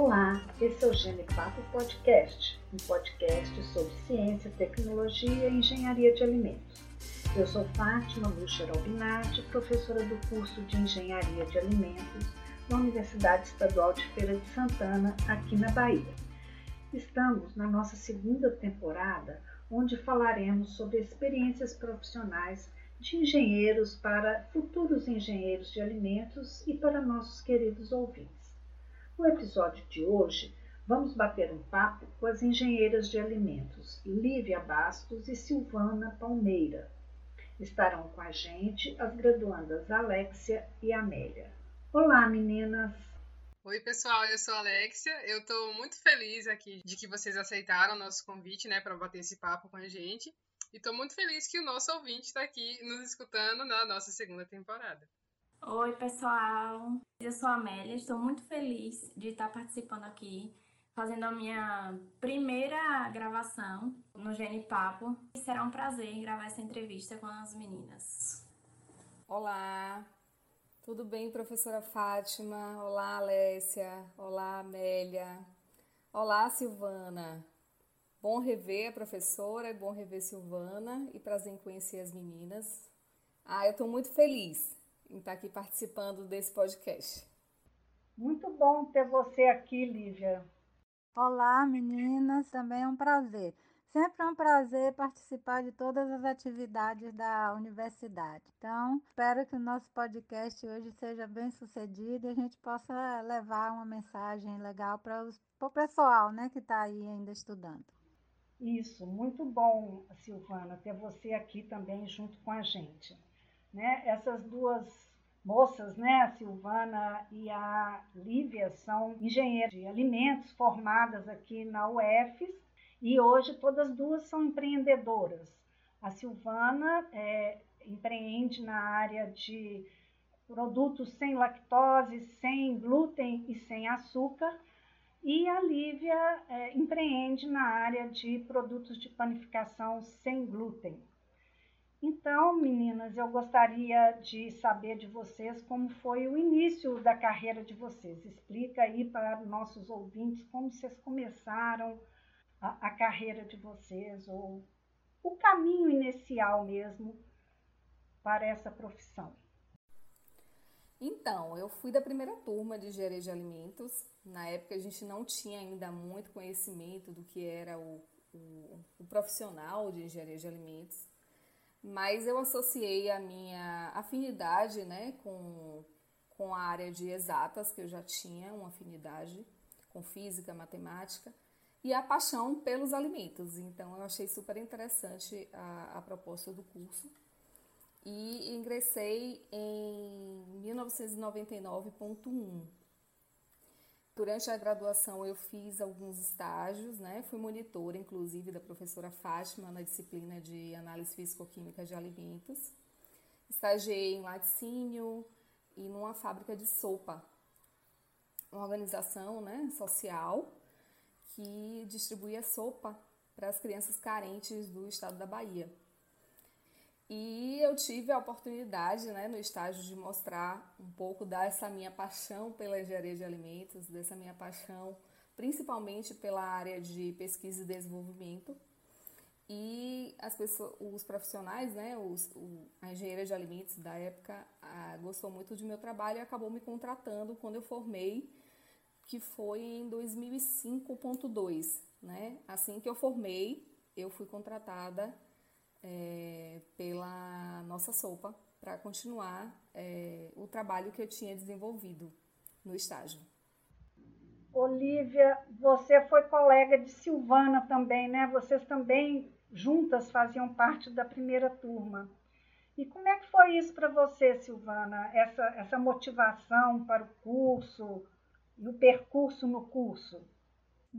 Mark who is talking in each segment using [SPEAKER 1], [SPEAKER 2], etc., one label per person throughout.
[SPEAKER 1] Olá, esse é o Genepapo Podcast, um podcast sobre ciência, tecnologia e engenharia de alimentos. Eu sou Fátima Bucher Albinati, professora do curso de Engenharia de Alimentos na Universidade Estadual de Feira de Santana, aqui na Bahia. Estamos na nossa segunda temporada, onde falaremos sobre experiências profissionais de engenheiros para futuros engenheiros de alimentos e para nossos queridos ouvintes. No episódio de hoje, vamos bater um papo com as engenheiras de alimentos Lívia Bastos e Silvana Palmeira. Estarão com a gente as graduandas Alexia e Amélia. Olá, meninas!
[SPEAKER 2] Oi, pessoal, eu sou a Alexia. Eu estou muito feliz aqui de que vocês aceitaram o nosso convite, né, para bater esse papo com a gente. E estou muito feliz que o nosso ouvinte está aqui nos escutando na nossa segunda temporada.
[SPEAKER 3] Oi, pessoal. Eu sou a Amélia, estou muito feliz de estar participando aqui, fazendo a minha primeira gravação no Gene Papo. Será um prazer gravar essa entrevista com as meninas.
[SPEAKER 4] Olá, tudo bem, professora Fátima? Olá, Alessia. Olá, Amélia. Olá, Silvana. Bom rever a professora, é bom rever Silvana e prazer em conhecer as meninas. Ah, eu estou muito feliz em estar aqui participando desse podcast.
[SPEAKER 1] Muito bom ter você aqui, Lívia.
[SPEAKER 5] Olá, meninas, também é um prazer. Sempre é um prazer participar de todas as atividades da universidade. Então, espero que o nosso podcast hoje seja bem sucedido e a gente possa levar uma mensagem legal para o pessoal né, que está aí ainda estudando.
[SPEAKER 1] Isso, muito bom, Silvana, ter você aqui também junto com a gente. Né? Essas duas moças, né, a Silvana e a Lívia, são engenheiras de alimentos formadas aqui na UFES e hoje todas duas são empreendedoras. A Silvana é, empreende na área de produtos sem lactose, sem glúten e sem açúcar. E a Lívia é, empreende na área de produtos de panificação sem glúten. Então, meninas, eu gostaria de saber de vocês como foi o início da carreira de vocês. Explica aí para nossos ouvintes como vocês começaram a, a carreira de vocês, ou o caminho inicial mesmo para essa profissão.
[SPEAKER 4] Então, eu fui da primeira turma de engenharia de alimentos. Na época a gente não tinha ainda muito conhecimento do que era o, o, o profissional de engenharia de alimentos mas eu associei a minha afinidade né, com, com a área de exatas, que eu já tinha uma afinidade com física, matemática, e a paixão pelos alimentos. Então, eu achei super interessante a, a proposta do curso e ingressei em 1999.1 Durante a graduação eu fiz alguns estágios, né? Fui monitora, inclusive, da professora Fátima na disciplina de análise físico-química de alimentos. Estagiei em laticínio e numa fábrica de sopa, uma organização né, social que distribuía sopa para as crianças carentes do estado da Bahia. E eu tive a oportunidade, né, no estágio, de mostrar um pouco dessa minha paixão pela engenharia de alimentos, dessa minha paixão principalmente pela área de pesquisa e desenvolvimento. E as pessoas, os profissionais, né, os, o, a engenheira de alimentos da época a, gostou muito do meu trabalho e acabou me contratando quando eu formei, que foi em 2005.2, né? Assim que eu formei, eu fui contratada é, pela nossa sopa para continuar é, o trabalho que eu tinha desenvolvido no estágio.
[SPEAKER 1] Olivia, você foi colega de Silvana também, né? Vocês também juntas faziam parte da primeira turma. E como é que foi isso para você, Silvana? Essa, essa motivação para o curso e o percurso no curso?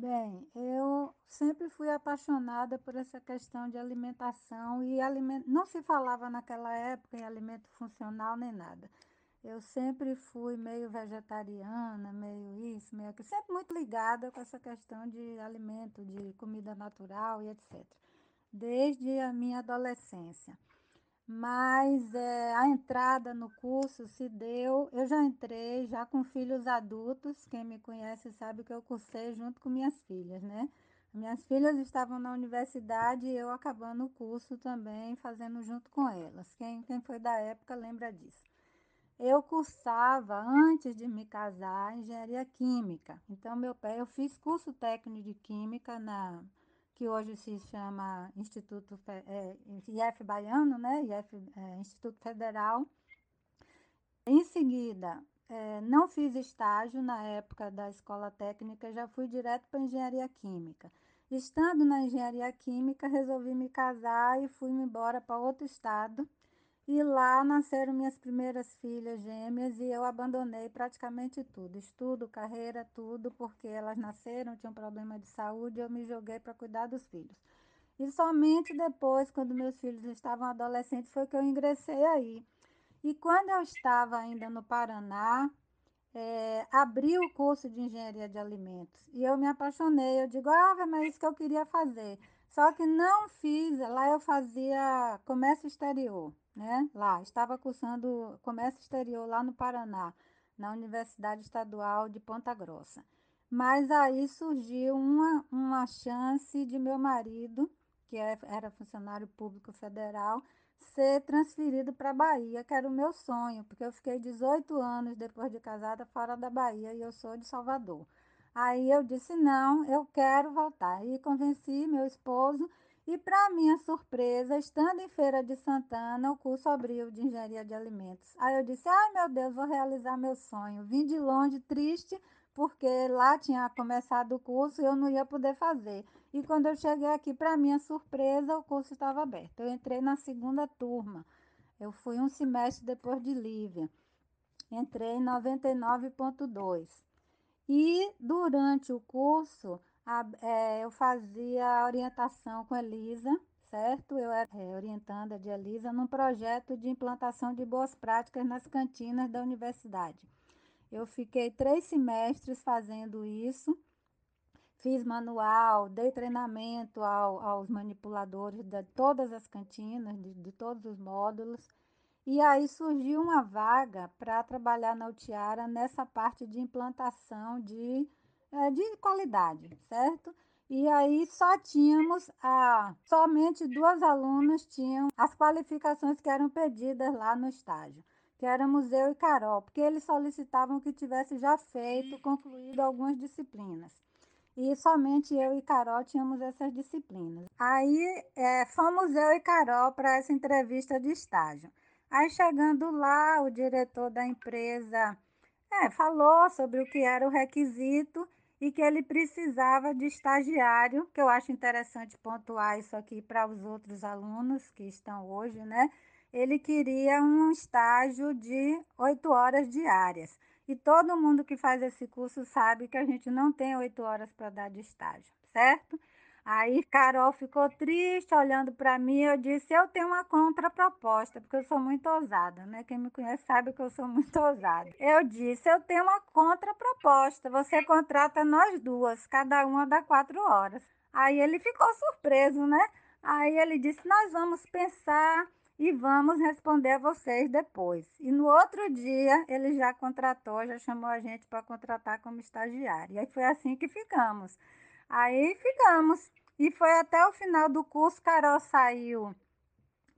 [SPEAKER 5] Bem, eu sempre fui apaixonada por essa questão de alimentação e alimento, não se falava naquela época em alimento funcional nem nada. Eu sempre fui meio vegetariana, meio isso, meio aquilo, sempre muito ligada com essa questão de alimento, de comida natural e etc. Desde a minha adolescência. Mas é, a entrada no curso se deu. Eu já entrei já com filhos adultos. Quem me conhece sabe que eu cursei junto com minhas filhas, né? Minhas filhas estavam na universidade e eu acabando o curso também, fazendo junto com elas. Quem, quem foi da época lembra disso. Eu cursava, antes de me casar, engenharia química. Então, meu pai, eu fiz curso técnico de química na que hoje se chama Instituto é, IF Baiano, né? IF, é, Instituto Federal. Em seguida, é, não fiz estágio na época da escola técnica, já fui direto para engenharia química. Estando na engenharia química, resolvi me casar e fui embora para outro estado e lá nasceram minhas primeiras filhas gêmeas e eu abandonei praticamente tudo, estudo, carreira, tudo, porque elas nasceram, tinham problema de saúde, eu me joguei para cuidar dos filhos. E somente depois, quando meus filhos estavam adolescentes, foi que eu ingressei aí. E quando eu estava ainda no Paraná, é, abri o curso de engenharia de alimentos e eu me apaixonei. Eu digo, ah, mas é isso que eu queria fazer. Só que não fiz, lá eu fazia comércio exterior né? Lá, estava cursando comércio exterior lá no Paraná, na Universidade Estadual de Ponta Grossa. Mas aí surgiu uma, uma chance de meu marido, que é, era funcionário público federal, ser transferido para a Bahia, que era o meu sonho, porque eu fiquei 18 anos depois de casada fora da Bahia e eu sou de Salvador. Aí eu disse: não, eu quero voltar. E convenci meu esposo e, para minha surpresa, estando em Feira de Santana, o curso abriu de engenharia de alimentos. Aí eu disse: ai meu Deus, vou realizar meu sonho. Vim de longe, triste, porque lá tinha começado o curso e eu não ia poder fazer. E quando eu cheguei aqui, para minha surpresa, o curso estava aberto. Eu entrei na segunda turma. Eu fui um semestre depois de Lívia. Entrei em 99.2. E durante o curso, a, é, eu fazia orientação com Elisa, certo? Eu era é, orientanda de Elisa num projeto de implantação de boas práticas nas cantinas da universidade. Eu fiquei três semestres fazendo isso, fiz manual, dei treinamento ao, aos manipuladores de todas as cantinas, de, de todos os módulos. E aí surgiu uma vaga para trabalhar na Utiara nessa parte de implantação de é, de qualidade, certo? E aí só tínhamos a somente duas alunas tinham as qualificações que eram pedidas lá no estágio, que éramos eu e Carol, porque eles solicitavam que tivesse já feito, concluído algumas disciplinas. E somente eu e Carol tínhamos essas disciplinas. Aí é, fomos eu e Carol para essa entrevista de estágio. Aí chegando lá, o diretor da empresa é, falou sobre o que era o requisito e que ele precisava de estagiário, que eu acho interessante pontuar isso aqui para os outros alunos que estão hoje, né? Ele queria um estágio de oito horas diárias. E todo mundo que faz esse curso sabe que a gente não tem oito horas para dar de estágio, certo? Aí Carol ficou triste olhando para mim. Eu disse: Eu tenho uma contraproposta, porque eu sou muito ousada, né? Quem me conhece sabe que eu sou muito ousada. Eu disse: Eu tenho uma contraproposta. Você contrata nós duas, cada uma dá quatro horas. Aí ele ficou surpreso, né? Aí ele disse: Nós vamos pensar e vamos responder a vocês depois. E no outro dia ele já contratou, já chamou a gente para contratar como estagiário. E aí foi assim que ficamos. Aí ficamos. E foi até o final do curso, Carol saiu,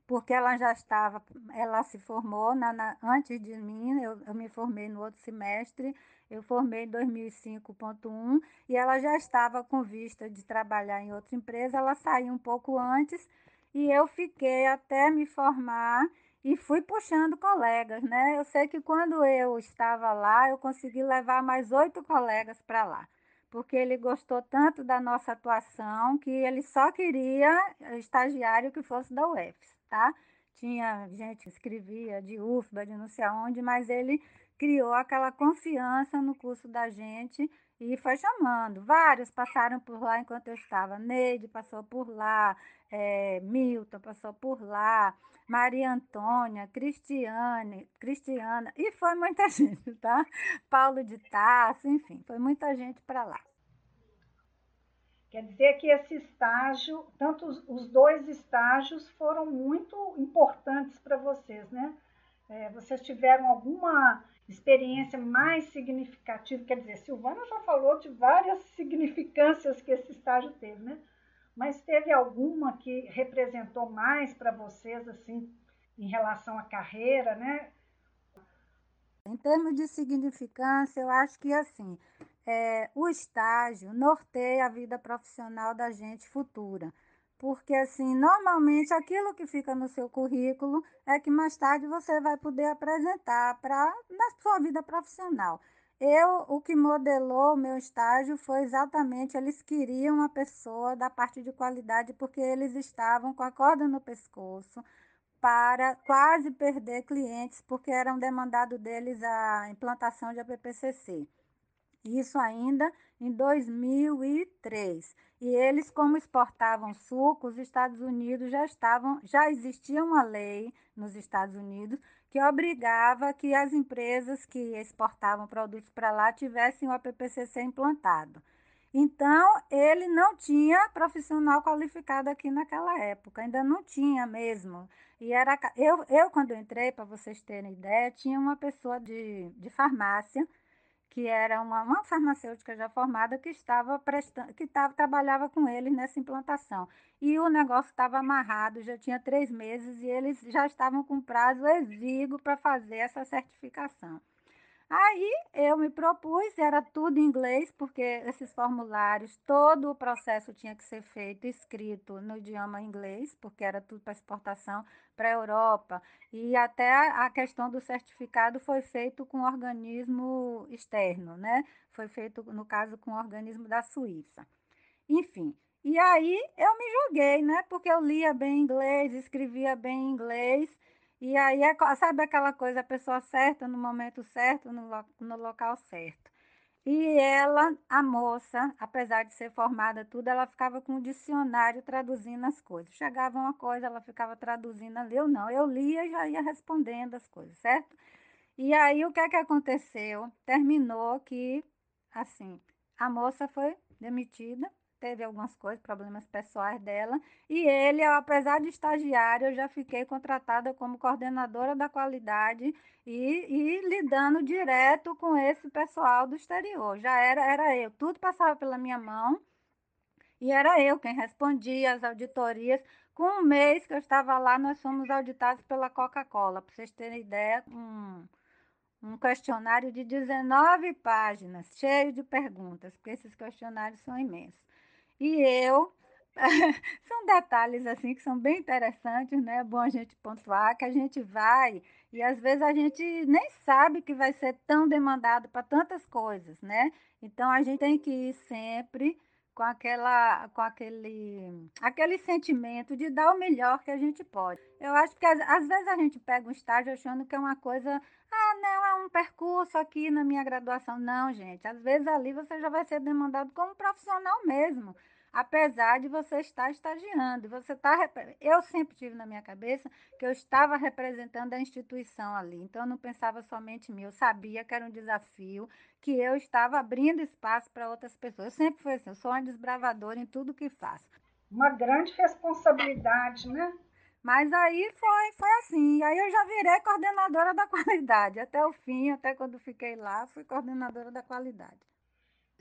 [SPEAKER 5] porque ela já estava, ela se formou na, na antes de mim, eu, eu me formei no outro semestre, eu formei em 2005.1 e ela já estava com vista de trabalhar em outra empresa, ela saiu um pouco antes e eu fiquei até me formar e fui puxando colegas, né? Eu sei que quando eu estava lá, eu consegui levar mais oito colegas para lá porque ele gostou tanto da nossa atuação que ele só queria estagiário que fosse da UFS, tá? Tinha gente que escrevia de UFBA, de não sei aonde, mas ele criou aquela confiança no curso da gente e foi chamando. Vários passaram por lá enquanto eu estava. Neide passou por lá, é, Milton passou por lá, Maria Antônia, Cristiane, Cristiana, e foi muita gente, tá? Paulo de Tarso, enfim, foi muita gente para lá.
[SPEAKER 1] Quer dizer que esse estágio, tanto os dois estágios foram muito importantes para vocês tiveram alguma experiência mais significativa? Quer dizer, Silvana já falou de várias significâncias que esse estágio teve, né? Mas teve alguma que representou mais para vocês, assim, em relação à carreira, né?
[SPEAKER 5] Em termos de significância, eu acho que assim, é, o estágio norteia a vida profissional da gente futura. Porque, assim, normalmente aquilo que fica no seu currículo é que mais tarde você vai poder apresentar para na sua vida profissional. Eu, o que modelou o meu estágio foi exatamente, eles queriam uma pessoa da parte de qualidade, porque eles estavam com a corda no pescoço, para quase perder clientes, porque eram demandado deles a implantação de APPCC. Isso ainda em 2003. E eles, como exportavam suco, os Estados Unidos já estavam, já existia uma lei nos Estados Unidos que obrigava que as empresas que exportavam produtos para lá tivessem o APPCC implantado. Então, ele não tinha profissional qualificado aqui naquela época, ainda não tinha mesmo. E era eu, eu quando entrei, para vocês terem ideia, tinha uma pessoa de, de farmácia, que era uma, uma farmacêutica já formada, que estava prestando, que estava, trabalhava com eles nessa implantação. E o negócio estava amarrado, já tinha três meses, e eles já estavam com prazo exíguo para fazer essa certificação. Aí eu me propus, era tudo em inglês, porque esses formulários, todo o processo tinha que ser feito escrito no idioma inglês, porque era tudo para exportação para a Europa. E até a questão do certificado foi feito com organismo externo, né? Foi feito, no caso, com um organismo da Suíça. Enfim, e aí eu me joguei, né? Porque eu lia bem inglês, escrevia bem inglês e aí, é, sabe aquela coisa, a pessoa certa no momento certo, no, no local certo. E ela, a moça, apesar de ser formada tudo, ela ficava com o dicionário traduzindo as coisas. Chegava uma coisa, ela ficava traduzindo ali, eu não. Eu lia e já ia respondendo as coisas, certo? E aí, o que é que aconteceu? Terminou que, assim, a moça foi demitida teve algumas coisas, problemas pessoais dela. E ele, apesar de estagiário, eu já fiquei contratada como coordenadora da qualidade e, e lidando direto com esse pessoal do exterior. Já era, era eu, tudo passava pela minha mão. E era eu quem respondia às auditorias. Com um mês que eu estava lá, nós fomos auditados pela Coca-Cola. Para vocês terem ideia, um, um questionário de 19 páginas, cheio de perguntas, porque esses questionários são imensos. E eu, são detalhes assim que são bem interessantes, né? É bom a gente pontuar que a gente vai e às vezes a gente nem sabe que vai ser tão demandado para tantas coisas, né? Então a gente tem que ir sempre com aquela com aquele aquele sentimento de dar o melhor que a gente pode. Eu acho que às, às vezes a gente pega um estágio achando que é uma coisa, ah, não, é um percurso aqui na minha graduação. Não, gente, às vezes ali você já vai ser demandado como profissional mesmo apesar de você estar estagiando. Você tá, eu sempre tive na minha cabeça que eu estava representando a instituição ali. Então, eu não pensava somente em mim. Eu sabia que era um desafio, que eu estava abrindo espaço para outras pessoas. Eu sempre fui assim, eu sou uma desbravadora em tudo que faço.
[SPEAKER 1] Uma grande responsabilidade, né?
[SPEAKER 5] Mas aí foi, foi assim. Aí eu já virei coordenadora da qualidade. Até o fim, até quando fiquei lá, fui coordenadora da qualidade.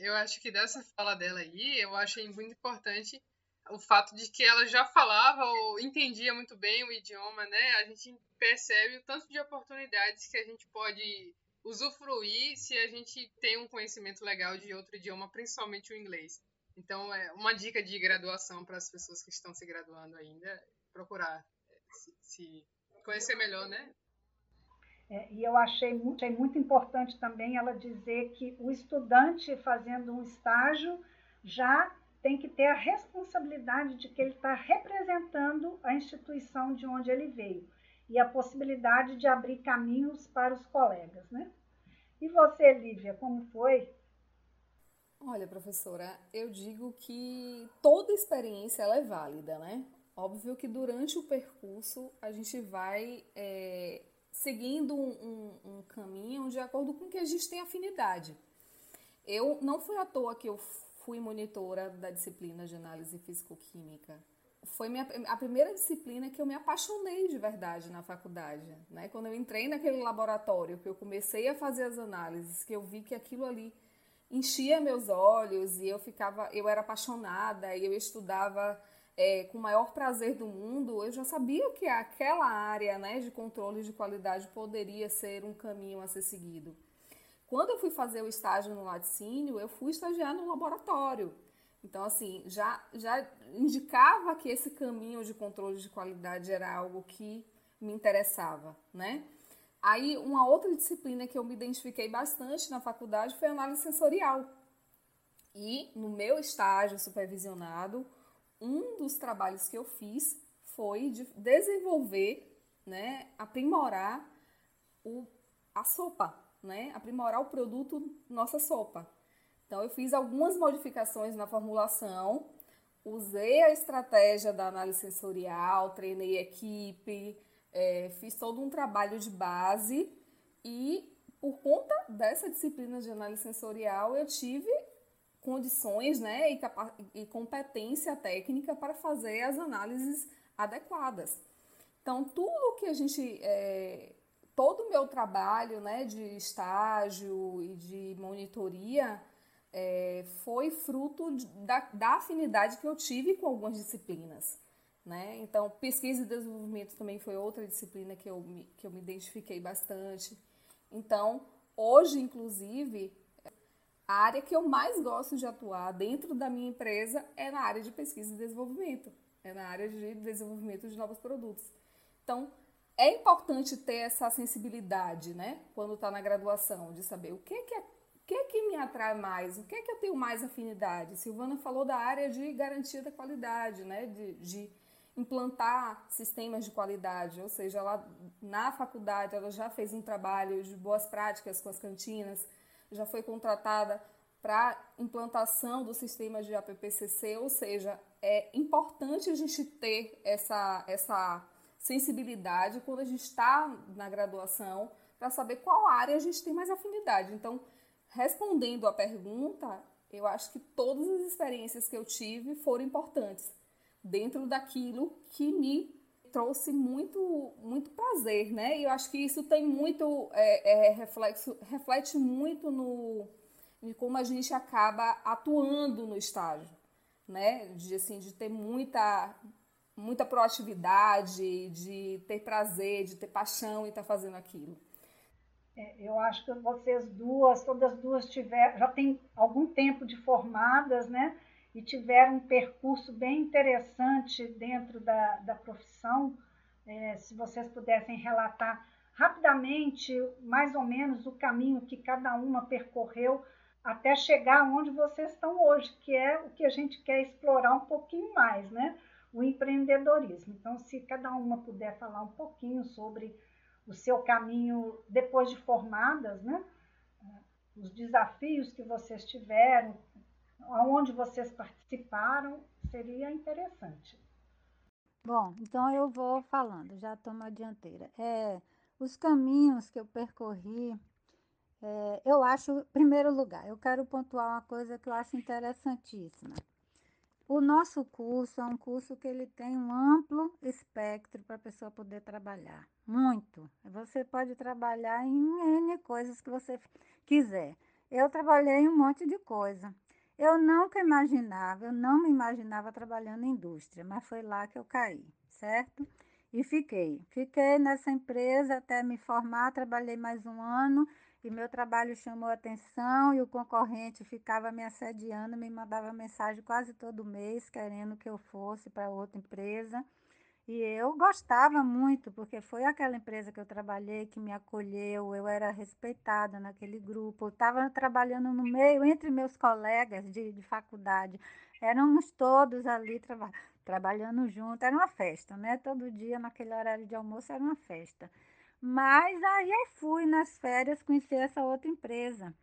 [SPEAKER 2] Eu acho que dessa fala dela aí, eu achei muito importante o fato de que ela já falava ou entendia muito bem o idioma, né? A gente percebe o tanto de oportunidades que a gente pode usufruir se a gente tem um conhecimento legal de outro idioma, principalmente o inglês. Então, é uma dica de graduação para as pessoas que estão se graduando ainda, procurar se, se conhecer melhor, né?
[SPEAKER 1] É, e eu achei muito, achei muito importante também ela dizer que o estudante fazendo um estágio já tem que ter a responsabilidade de que ele está representando a instituição de onde ele veio e a possibilidade de abrir caminhos para os colegas, né? E você, Lívia, como foi?
[SPEAKER 4] Olha, professora, eu digo que toda experiência ela é válida, né? Óbvio que durante o percurso a gente vai é, seguindo um, um, um caminho de acordo com que a gente tem afinidade. Eu não foi à toa que eu fui monitora da disciplina de análise físico-química foi minha, a primeira disciplina que eu me apaixonei de verdade na faculdade. Né? Quando eu entrei naquele laboratório, que eu comecei a fazer as análises, que eu vi que aquilo ali enchia meus olhos e eu ficava, eu era apaixonada e eu estudava é, com o maior prazer do mundo, eu já sabia que aquela área né, de controle de qualidade poderia ser um caminho a ser seguido. Quando eu fui fazer o estágio no laticínio, eu fui estagiar no laboratório. Então, assim, já, já indicava que esse caminho de controle de qualidade era algo que me interessava, né? Aí, uma outra disciplina que eu me identifiquei bastante na faculdade foi análise sensorial. E no meu estágio supervisionado, um dos trabalhos que eu fiz foi de desenvolver, né, aprimorar o, a sopa, né, aprimorar o produto nossa sopa. Então, eu fiz algumas modificações na formulação, usei a estratégia da análise sensorial, treinei equipe, é, fiz todo um trabalho de base e, por conta dessa disciplina de análise sensorial, eu tive condições né, e, e competência técnica para fazer as análises adequadas. Então, tudo que a gente. É, todo o meu trabalho né, de estágio e de monitoria é, foi fruto da, da afinidade que eu tive com algumas disciplinas. Né? Então, pesquisa e desenvolvimento também foi outra disciplina que eu, me, que eu me identifiquei bastante. Então, hoje, inclusive, a área que eu mais gosto de atuar dentro da minha empresa é na área de pesquisa e desenvolvimento, é na área de desenvolvimento de novos produtos. Então, é importante ter essa sensibilidade, né, quando está na graduação, de saber o que, que é que que me atrai mais? O que que eu tenho mais afinidade? Silvana falou da área de garantia da qualidade, né? De, de implantar sistemas de qualidade, ou seja, ela na faculdade ela já fez um trabalho de boas práticas com as cantinas, já foi contratada para implantação do sistema de APPCC, ou seja, é importante a gente ter essa, essa sensibilidade quando a gente está na graduação para saber qual área a gente tem mais afinidade. Então, respondendo à pergunta, eu acho que todas as experiências que eu tive foram importantes dentro daquilo que me trouxe muito muito prazer, né? E eu acho que isso tem muito é, é, reflexo, reflete muito no em como a gente acaba atuando no estágio, né? De assim de ter muita muita proatividade, de ter prazer, de ter paixão em estar fazendo aquilo.
[SPEAKER 1] É, eu acho que vocês duas, todas duas tiveram, já tem algum tempo de formadas, né? E tiveram um percurso bem interessante dentro da, da profissão. É, se vocês pudessem relatar rapidamente, mais ou menos, o caminho que cada uma percorreu até chegar onde vocês estão hoje, que é o que a gente quer explorar um pouquinho mais, né? O empreendedorismo. Então, se cada uma puder falar um pouquinho sobre o seu caminho depois de formadas, né? Os desafios que vocês tiveram, aonde vocês participaram, seria interessante.
[SPEAKER 5] Bom, então eu vou falando, já tomo a dianteira. É, os caminhos que eu percorri, é, eu acho, em primeiro lugar, eu quero pontuar uma coisa que eu acho interessantíssima. O nosso curso é um curso que ele tem um amplo espectro para a pessoa poder trabalhar. Muito. Você pode trabalhar em N coisas que você quiser. Eu trabalhei em um monte de coisa. Eu nunca imaginava, eu não me imaginava trabalhando em indústria, mas foi lá que eu caí, certo? E fiquei. Fiquei nessa empresa até me formar, trabalhei mais um ano e meu trabalho chamou atenção e o concorrente ficava me assediando, me mandava mensagem quase todo mês querendo que eu fosse para outra empresa. E eu gostava muito, porque foi aquela empresa que eu trabalhei que me acolheu, eu era respeitada naquele grupo, eu estava trabalhando no meio entre meus colegas de, de faculdade, éramos todos ali traba trabalhando junto, era uma festa, né? Todo dia naquele horário de almoço era uma festa. Mas aí eu fui nas férias conhecer essa outra empresa.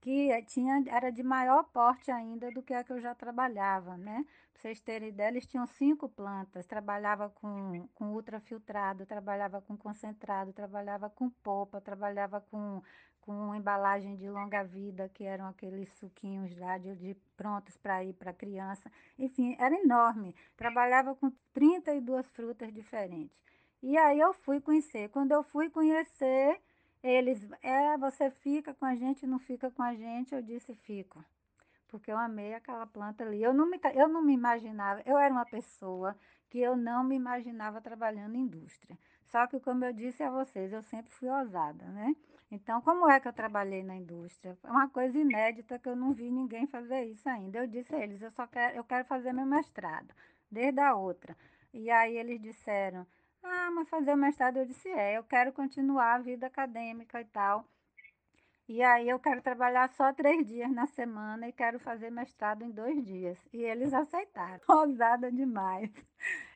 [SPEAKER 5] que tinha, era de maior porte ainda do que a que eu já trabalhava, né? Para vocês terem ideia, eles tinham cinco plantas, trabalhava com, com ultrafiltrado, trabalhava com concentrado, trabalhava com polpa, trabalhava com, com embalagem de longa vida, que eram aqueles suquinhos já de, de prontos para ir para criança. Enfim, era enorme. Trabalhava com 32 frutas diferentes. E aí eu fui conhecer. Quando eu fui conhecer, eles, é, você fica com a gente, não fica com a gente? Eu disse, fico. Porque eu amei aquela planta ali. Eu não me, eu não me imaginava, eu era uma pessoa que eu não me imaginava trabalhando em indústria. Só que, como eu disse a vocês, eu sempre fui ousada, né? Então, como é que eu trabalhei na indústria? É uma coisa inédita que eu não vi ninguém fazer isso ainda. Eu disse a eles, eu só quero, eu quero fazer meu mestrado, desde a outra. E aí eles disseram, ah, mas fazer o mestrado eu disse, é, eu quero continuar a vida acadêmica e tal. E aí eu quero trabalhar só três dias na semana e quero fazer mestrado em dois dias. E eles aceitaram. Ousada demais.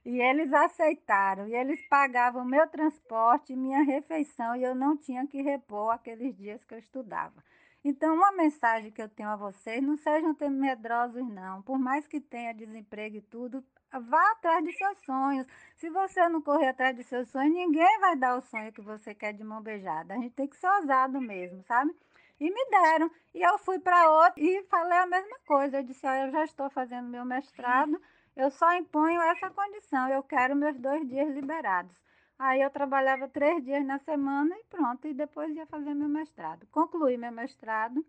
[SPEAKER 5] E eles aceitaram. E eles pagavam meu transporte, minha refeição, e eu não tinha que repor aqueles dias que eu estudava. Então, uma mensagem que eu tenho a vocês, não sejam medrosos, não. Por mais que tenha desemprego e tudo, vá atrás de seus sonhos. Se você não correr atrás de seus sonhos, ninguém vai dar o sonho que você quer de mão beijada. A gente tem que ser ousado mesmo, sabe? E me deram. E eu fui para outro e falei a mesma coisa. Eu disse: Olha, eu já estou fazendo meu mestrado, eu só imponho essa condição. Eu quero meus dois dias liberados. Aí eu trabalhava três dias na semana e pronto. E depois ia fazer meu mestrado. Concluí meu mestrado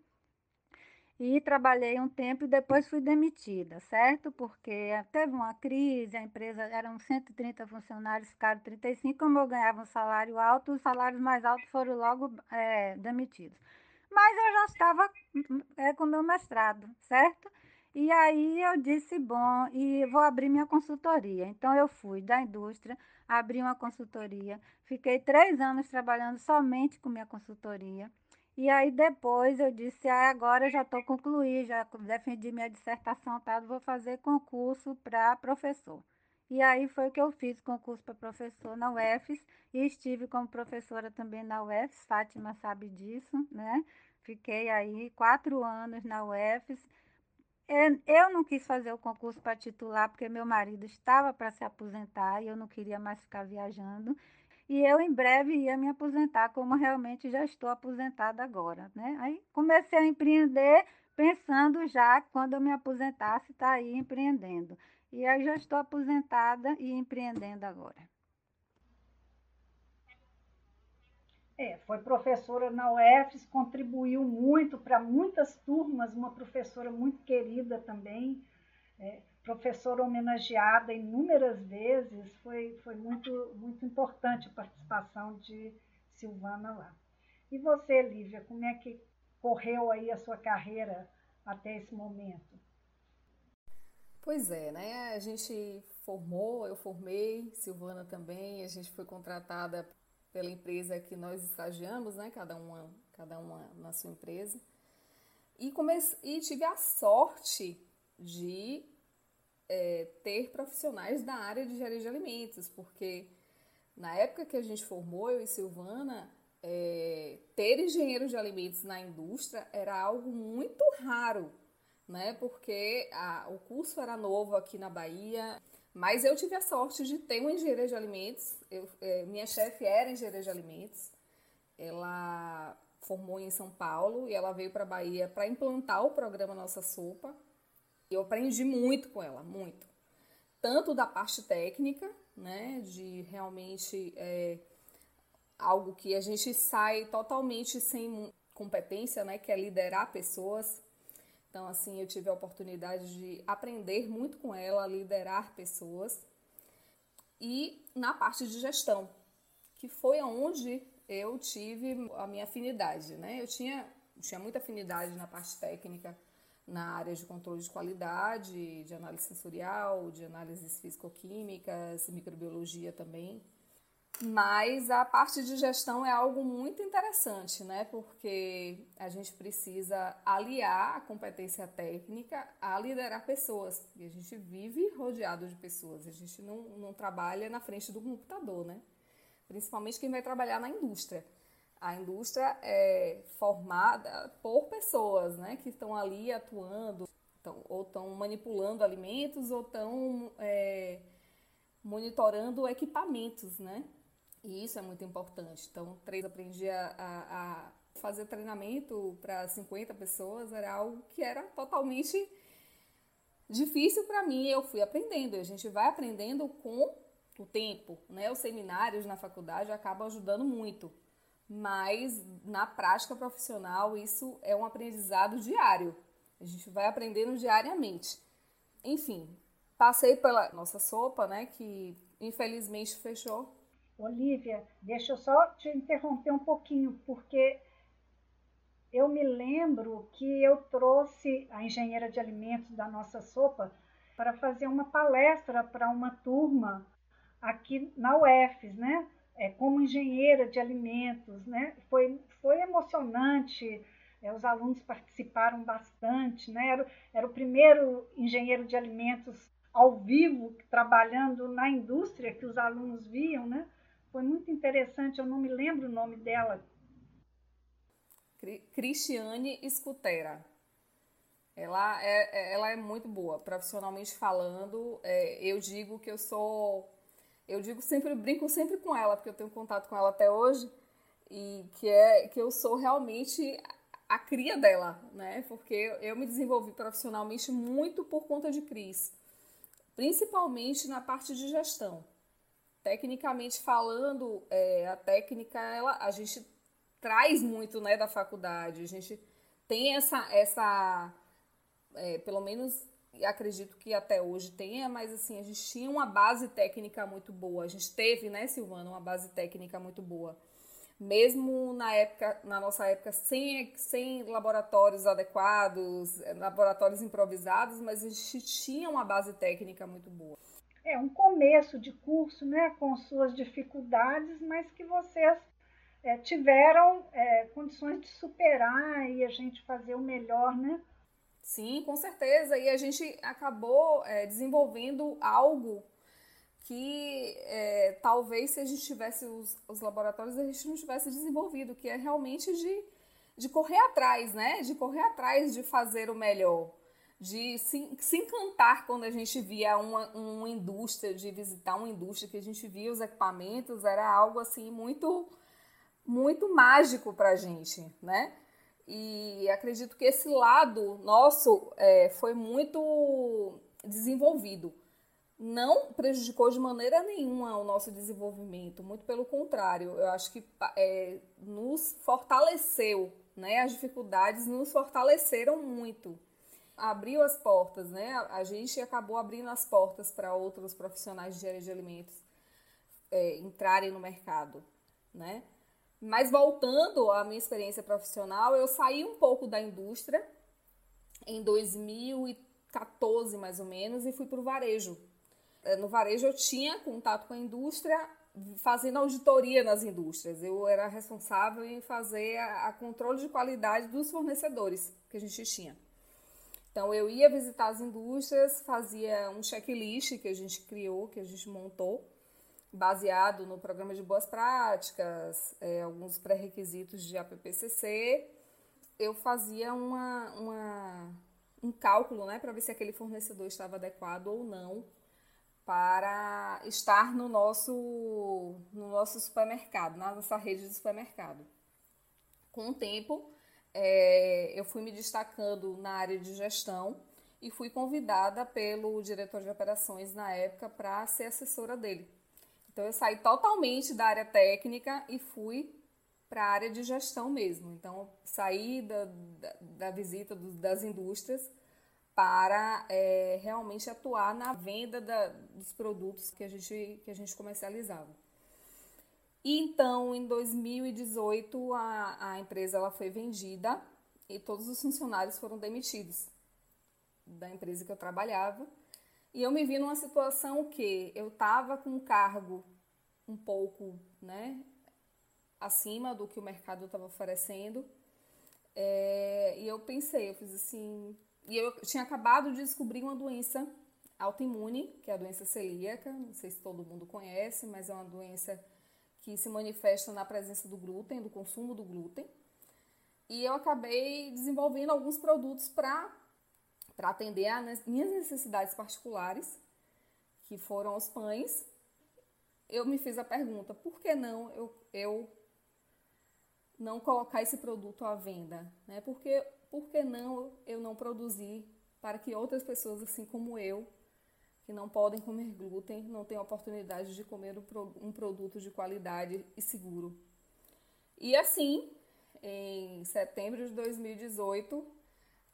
[SPEAKER 5] e trabalhei um tempo e depois fui demitida, certo? Porque teve uma crise, a empresa eram 130 funcionários, ficaram 35, como eu ganhava um salário alto, os salários mais altos foram logo é, demitidos. Mas eu já estava é, com meu mestrado, certo? E aí eu disse, bom, e vou abrir minha consultoria. Então eu fui da indústria, abri uma consultoria, fiquei três anos trabalhando somente com minha consultoria. E aí depois eu disse, ah, agora já estou concluída, já defendi minha dissertação, tá? vou fazer concurso para professor. E aí foi que eu fiz concurso para professor na UFES e estive como professora também na UFES, Fátima sabe disso, né? Fiquei aí quatro anos na UFES. Eu não quis fazer o concurso para titular porque meu marido estava para se aposentar e eu não queria mais ficar viajando e eu em breve ia me aposentar, como realmente já estou aposentada agora, né? Aí comecei a empreender pensando já quando eu me aposentasse estar tá aí empreendendo. E aí já estou aposentada e empreendendo agora.
[SPEAKER 1] É, foi professora na UFES, contribuiu muito para muitas turmas, uma professora muito querida também. É, professora homenageada inúmeras vezes, foi, foi muito, muito importante a participação de Silvana lá. E você, Lívia, como é que correu aí a sua carreira até esse momento?
[SPEAKER 4] Pois é, né? A gente formou, eu formei, Silvana também, a gente foi contratada pela empresa que nós estagiamos, né? Cada uma, cada uma na sua empresa. E, comece, e tive a sorte de é, ter profissionais da área de engenharia de alimentos, porque na época que a gente formou, eu e Silvana, é, ter engenheiro de alimentos na indústria era algo muito raro, né? Porque a, o curso era novo aqui na Bahia, mas eu tive a sorte de ter uma engenheira de alimentos. Eu, é, minha chefe era engenheira de alimentos. Ela formou em São Paulo e ela veio para a Bahia para implantar o programa Nossa Sopa. Eu aprendi muito com ela, muito. Tanto da parte técnica, né, de realmente é, algo que a gente sai totalmente sem competência, né, que é liderar pessoas. Então, assim, eu tive a oportunidade de aprender muito com ela, liderar pessoas. E na parte de gestão, que foi onde eu tive a minha afinidade, né? Eu tinha, tinha muita afinidade na parte técnica, na área de controle de qualidade, de análise sensorial, de análises físico-químicas, microbiologia também. Mas a parte de gestão é algo muito interessante, né? Porque a gente precisa aliar a competência técnica a liderar pessoas. E a gente vive rodeado de pessoas. A gente não, não trabalha na frente do computador, né? Principalmente quem vai trabalhar na indústria. A indústria é formada por pessoas, né, que estão ali atuando, tão, ou estão manipulando alimentos, ou estão é, monitorando equipamentos, né? E isso é muito importante. Então, três aprendi a, a, a fazer treinamento para 50 pessoas era algo que era totalmente difícil para mim. Eu fui aprendendo. A gente vai aprendendo com o tempo, né? Os seminários na faculdade acabam ajudando muito, mas na prática profissional isso é um aprendizado diário. A gente vai aprendendo diariamente. Enfim, passei pela nossa sopa, né? Que infelizmente fechou.
[SPEAKER 1] Olivia, deixa eu só te interromper um pouquinho, porque eu me lembro que eu trouxe a engenheira de alimentos da nossa sopa para fazer uma palestra para uma turma aqui na UFES, né? É, como engenheira de alimentos, né? Foi, foi emocionante, é, os alunos participaram bastante, né? Era, era o primeiro engenheiro de alimentos ao vivo, trabalhando na indústria que os alunos viam, né? Foi muito interessante, eu não me lembro o nome dela,
[SPEAKER 4] Cristiane Scutera. Ela é, é, ela é muito boa, profissionalmente falando. É, eu digo que eu sou. Eu digo sempre, brinco sempre com ela, porque eu tenho contato com ela até hoje, e que é que eu sou realmente a cria dela, né? Porque eu me desenvolvi profissionalmente muito por conta de Cris, principalmente na parte de gestão. Tecnicamente falando, é, a técnica, ela, a gente traz muito né, da faculdade. A gente tem essa, essa é, pelo menos acredito que até hoje tenha, mas assim, a gente tinha uma base técnica muito boa. A gente teve, né, Silvana, uma base técnica muito boa. Mesmo na época, na nossa época, sem, sem laboratórios adequados, laboratórios improvisados, mas a gente tinha uma base técnica muito boa.
[SPEAKER 1] É um começo de curso, né, com suas dificuldades, mas que vocês é, tiveram é, condições de superar e a gente fazer o melhor, né?
[SPEAKER 4] Sim, com certeza. E a gente acabou é, desenvolvendo algo que é, talvez se a gente tivesse os, os, laboratórios a gente não tivesse desenvolvido, que é realmente de, de correr atrás, né? De correr atrás de fazer o melhor, de se, se encantar quando a gente via uma, uma indústria, de visitar uma indústria, que a gente via os equipamentos, era algo assim muito muito mágico para a gente, né? E acredito que esse lado nosso é, foi muito desenvolvido. Não prejudicou de maneira nenhuma o nosso desenvolvimento, muito pelo contrário, eu acho que é, nos fortaleceu, né? As dificuldades nos fortaleceram muito. Abriu as portas, né? A gente acabou abrindo as portas para outros profissionais de engenharia de alimentos é, entrarem no mercado, né? Mas voltando à minha experiência profissional, eu saí um pouco da indústria em 2014, mais ou menos, e fui para o varejo. É, no varejo eu tinha contato com a indústria, fazendo auditoria nas indústrias. Eu era responsável em fazer a, a controle de qualidade dos fornecedores que a gente tinha. Então eu ia visitar as indústrias, fazia um checklist que a gente criou, que a gente montou, baseado no programa de boas práticas, é, alguns pré-requisitos de APPCC, eu fazia uma, uma, um cálculo né, para ver se aquele fornecedor estava adequado ou não para estar no nosso, no nosso supermercado, na nossa rede de supermercado. Com o tempo, é, eu fui me destacando na área de gestão e fui convidada pelo diretor de operações na época para ser assessora dele. Então eu saí totalmente da área técnica e fui para a área de gestão mesmo. Então saí da, da, da visita do, das indústrias para é, realmente atuar na venda da, dos produtos que a gente, que a gente comercializava. E então, em 2018, a, a empresa ela foi vendida e todos os funcionários foram demitidos da empresa que eu trabalhava. E eu me vi numa situação que eu estava com um cargo um pouco né, acima do que o mercado estava oferecendo. É, e eu pensei, eu fiz assim. E eu tinha acabado de descobrir uma doença autoimune, que é a doença celíaca. Não sei se todo mundo conhece, mas é uma doença que se manifesta na presença do glúten, do consumo do glúten. E eu acabei desenvolvendo alguns produtos para atender às minhas necessidades particulares, que foram os pães. Eu me fiz a pergunta, por que não eu, eu não colocar esse produto à venda? Né? Porque, por que não eu não produzir para que outras pessoas, assim como eu, que não podem comer glúten, não tenham oportunidade de comer um produto de qualidade e seguro. E assim, em setembro de 2018,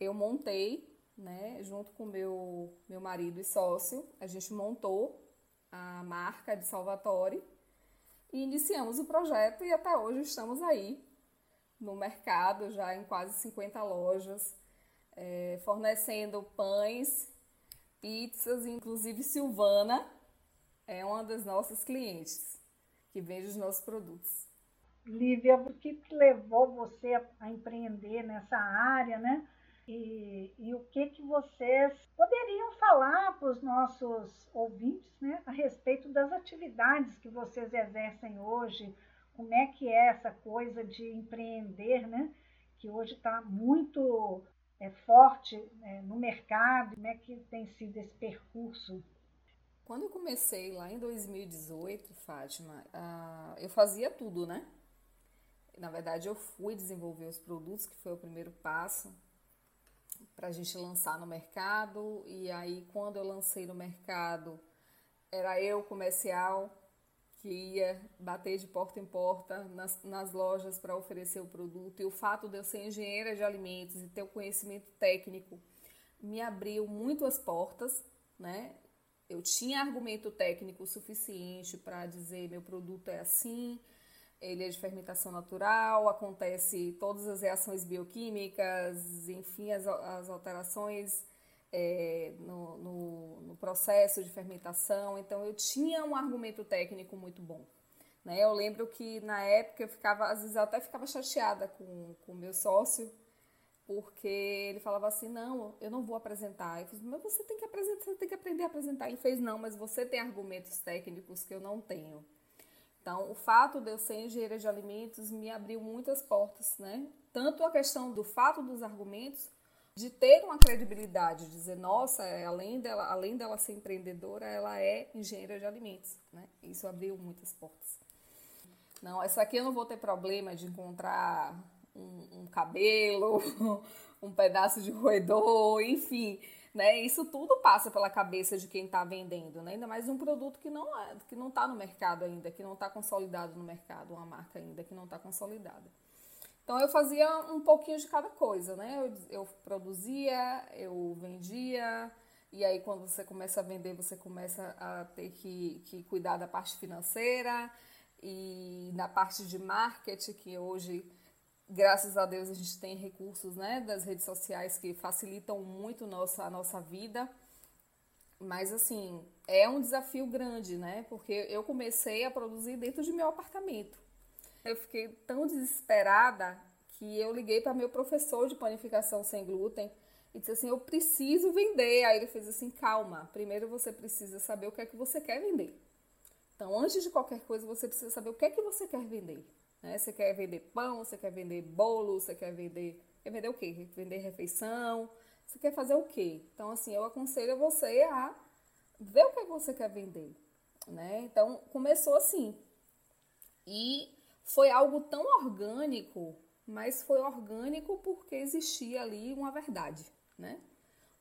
[SPEAKER 4] eu montei, né, junto com meu, meu marido e sócio, a gente montou a marca de Salvatore e iniciamos o projeto e até hoje estamos aí no mercado, já em quase 50 lojas, é, fornecendo pães, pizzas, inclusive Silvana é uma das nossas clientes que vende os nossos produtos.
[SPEAKER 1] Lívia, o que levou você a empreender nessa área, né? E, e, o que, que vocês poderiam falar para os nossos ouvintes né, a respeito das atividades que vocês exercem hoje, como é que é essa coisa de empreender, né? Que hoje está muito é, forte é, no mercado, como é que tem sido esse percurso?
[SPEAKER 4] Quando eu comecei lá em 2018, Fátima, uh, eu fazia tudo, né? Na verdade, eu fui desenvolver os produtos, que foi o primeiro passo para a gente lançar no mercado. E aí, quando eu lancei no mercado, era eu comercial que ia bater de porta em porta nas, nas lojas para oferecer o produto. E o fato de eu ser engenheira de alimentos e ter o conhecimento técnico me abriu muito as portas, né? Eu tinha argumento técnico suficiente para dizer meu produto é assim, ele é de fermentação natural, acontece todas as reações bioquímicas, enfim, as, as alterações é, no, no, no, processo de fermentação. Então, eu tinha um argumento técnico muito bom. Né? Eu lembro que na época eu ficava, às vezes eu até ficava chateada com o meu sócio, porque ele falava assim, não, eu não vou apresentar. Eu falei, mas você tem que apresentar, você tem que aprender a apresentar. Ele fez, não, mas você tem argumentos técnicos que eu não tenho. Então, o fato de eu ser engenheira de alimentos me abriu muitas portas, né? Tanto a questão do fato dos argumentos, de ter uma credibilidade, dizer, nossa, é, além dela, além dela ser empreendedora, ela é engenheira de alimentos, né? Isso abriu muitas portas. Não, essa aqui eu não vou ter problema de encontrar um, um cabelo, um pedaço de roedor, enfim, né? Isso tudo passa pela cabeça de quem está vendendo, né? Ainda mais um produto que não é, que não está no mercado ainda, que não está consolidado no mercado, uma marca ainda que não está consolidada. Então eu fazia um pouquinho de cada coisa, né? Eu, eu produzia, eu vendia, e aí quando você começa a vender, você começa a ter que, que cuidar da parte financeira e na parte de marketing, que hoje, graças a Deus, a gente tem recursos né, das redes sociais que facilitam muito nossa, a nossa vida. Mas assim, é um desafio grande, né? Porque eu comecei a produzir dentro de meu apartamento. Eu fiquei tão desesperada que eu liguei para meu professor de panificação sem glúten e disse assim: Eu preciso vender. Aí ele fez assim: Calma, primeiro você precisa saber o que é que você quer vender. Então, antes de qualquer coisa, você precisa saber o que é que você quer vender. Né? Você quer vender pão, você quer vender bolo, você quer vender. Quer vender o quê? Vender refeição? Você quer fazer o quê? Então, assim, eu aconselho você a ver o que, é que você quer vender. Né? Então, começou assim. E foi algo tão orgânico, mas foi orgânico porque existia ali uma verdade, né?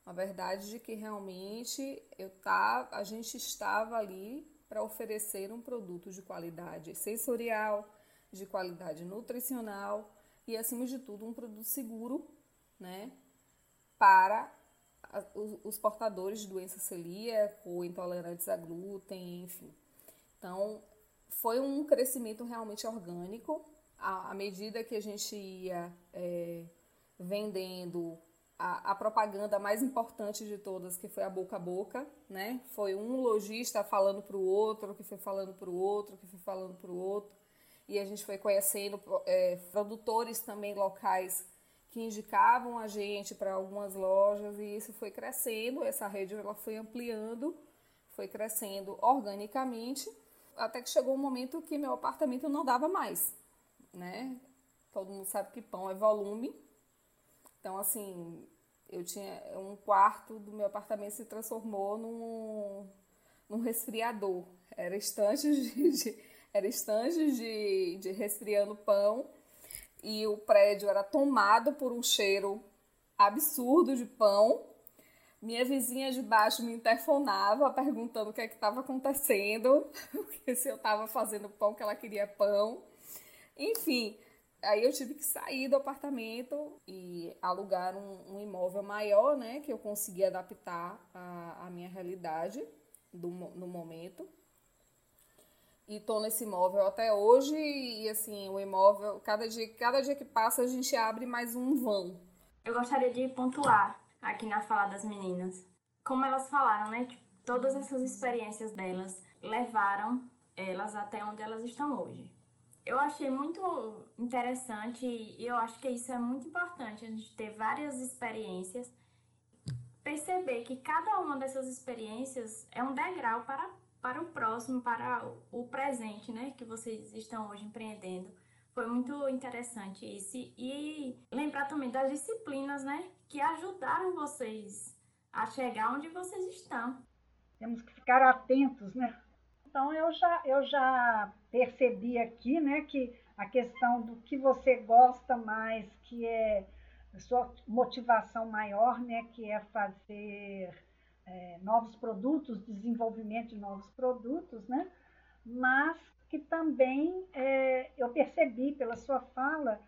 [SPEAKER 4] Uma verdade de que realmente eu tava, a gente estava ali para oferecer um produto de qualidade sensorial, de qualidade nutricional e, acima de tudo, um produto seguro, né? Para os portadores de doença celíaca ou intolerantes a glúten, enfim. Então, foi um crescimento realmente orgânico. À, à medida que a gente ia é, vendendo a, a, propaganda mais importante de todas, que foi a boca a boca, né? Foi um lojista falando para o outro, que foi falando para o outro, que foi falando para o outro. E a gente foi conhecendo é, produtores também locais que indicavam a gente para algumas lojas e isso foi crescendo, essa rede ela foi ampliando, foi crescendo organicamente até que chegou um momento que meu apartamento não dava mais, né? Todo mundo sabe que pão é volume. Então, assim, eu tinha um quarto do meu apartamento se transformou num, num resfriador. Era estantes de, de era estantes de, de resfriando pão e o prédio era tomado por um cheiro absurdo de pão. Minha vizinha de baixo me interfonava perguntando o que é que estava acontecendo, se eu estava fazendo pão, que ela queria pão. Enfim, aí eu tive que sair do apartamento e alugar um, um imóvel maior, né, que eu consegui adaptar à, minha realidade do, no momento. E tô nesse imóvel até hoje e assim, o imóvel, cada dia, cada dia que passa a gente abre mais um vão.
[SPEAKER 3] Eu gostaria de pontuar aqui na fala das meninas. Como elas falaram, né? Todas essas experiências delas levaram elas até onde elas estão hoje. Eu achei muito interessante e eu acho que isso é muito importante, a gente ter várias experiências, perceber que cada uma dessas experiências é um degrau para, para o próximo, para o presente, né, que vocês estão hoje empreendendo. Foi muito interessante isso. E lembrar também das disciplinas, né, que ajudaram vocês a chegar onde vocês estão.
[SPEAKER 1] Temos que ficar atentos, né? Então eu já, eu já percebi aqui, né, que a questão do que você gosta mais, que é a sua motivação maior, né, que é fazer é, novos produtos, desenvolvimento de novos produtos, né, mas que também é, eu percebi pela sua fala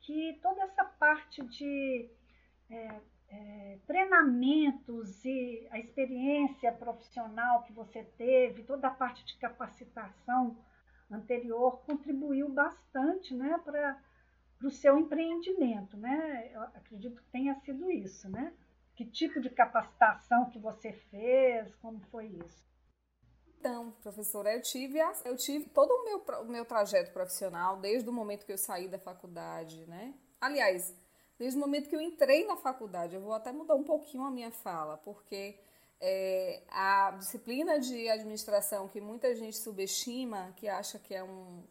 [SPEAKER 1] que toda essa parte de é, é, treinamentos e a experiência profissional que você teve, toda a parte de capacitação anterior contribuiu bastante né, para o seu empreendimento. Né? Eu acredito que tenha sido isso. Né? Que tipo de capacitação que você fez, como foi isso?
[SPEAKER 4] Então, professora, eu tive, eu tive todo o meu, o meu trajeto profissional, desde o momento que eu saí da faculdade, né? Aliás, desde o momento que eu entrei na faculdade. Eu vou até mudar um pouquinho a minha fala, porque é, a disciplina de administração que muita gente subestima, que acha que é um,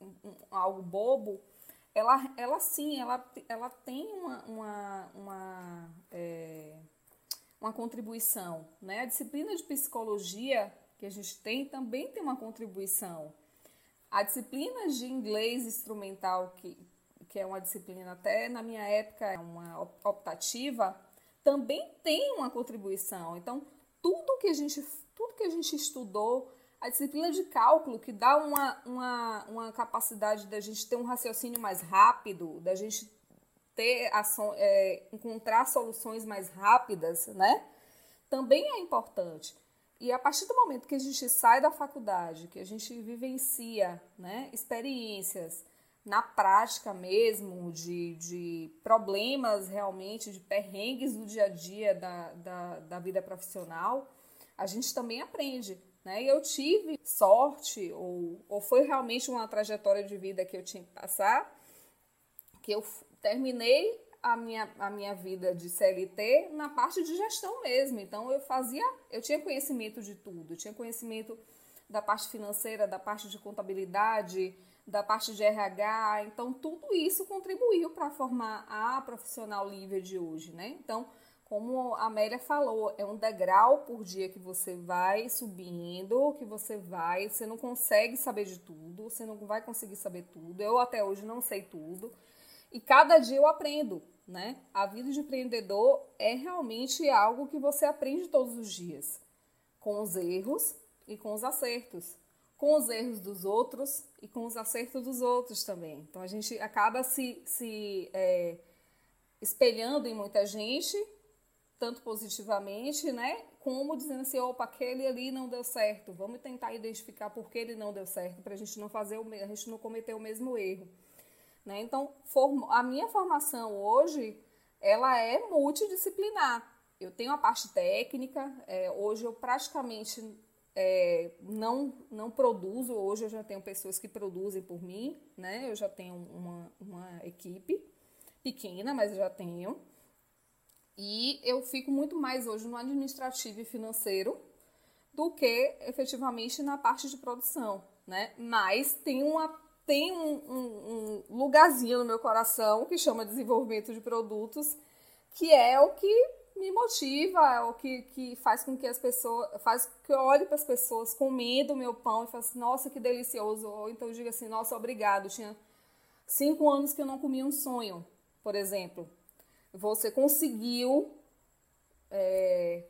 [SPEAKER 4] um, um algo bobo, ela, ela sim, ela, ela tem uma, uma, uma, é, uma contribuição. Né? A disciplina de psicologia que a gente tem também tem uma contribuição. A disciplina de inglês instrumental que, que é uma disciplina até na minha época é uma optativa, também tem uma contribuição. Então, tudo que a gente, tudo que a gente estudou, a disciplina de cálculo, que dá uma, uma, uma capacidade da gente ter um raciocínio mais rápido, da gente ter ação, é, encontrar soluções mais rápidas, né? Também é importante. E a partir do momento que a gente sai da faculdade, que a gente vivencia né, experiências, na prática mesmo, de, de problemas realmente, de perrengues do dia a dia da, da, da vida profissional, a gente também aprende. Né? E eu tive sorte, ou, ou foi realmente uma trajetória de vida que eu tinha que passar, que eu terminei a minha, a minha vida de CLT na parte de gestão mesmo. Então eu fazia, eu tinha conhecimento de tudo, eu tinha conhecimento da parte financeira, da parte de contabilidade, da parte de RH. Então, tudo isso contribuiu para formar a profissional livre de hoje, né? Então, como a Amélia falou, é um degrau por dia que você vai subindo, que você vai, você não consegue saber de tudo, você não vai conseguir saber tudo. Eu até hoje não sei tudo. E cada dia eu aprendo, né? A vida de empreendedor é realmente algo que você aprende todos os dias, com os erros e com os acertos com os erros dos outros e com os acertos dos outros também. Então a gente acaba se, se é, espelhando em muita gente, tanto positivamente, né? Como dizendo assim, opa, aquele ali não deu certo. Vamos tentar identificar por que ele não deu certo, para a gente não fazer o a gente não cometer o mesmo erro. Né? Então, a minha formação hoje ela é multidisciplinar. Eu tenho a parte técnica, é, hoje eu praticamente é, não, não produzo, hoje eu já tenho pessoas que produzem por mim, né? Eu já tenho uma, uma equipe pequena, mas já tenho. E eu fico muito mais hoje no administrativo e financeiro do que efetivamente na parte de produção, né? Mas tem uma tem um, um, um lugarzinho no meu coração que chama desenvolvimento de produtos, que é o que me motiva, é o que, que faz com que as pessoas, faz que eu olhe para as pessoas comendo o meu pão e falo assim, nossa, que delicioso. Ou então eu digo assim, nossa, obrigado. Tinha cinco anos que eu não comia um sonho, por exemplo. Você conseguiu é,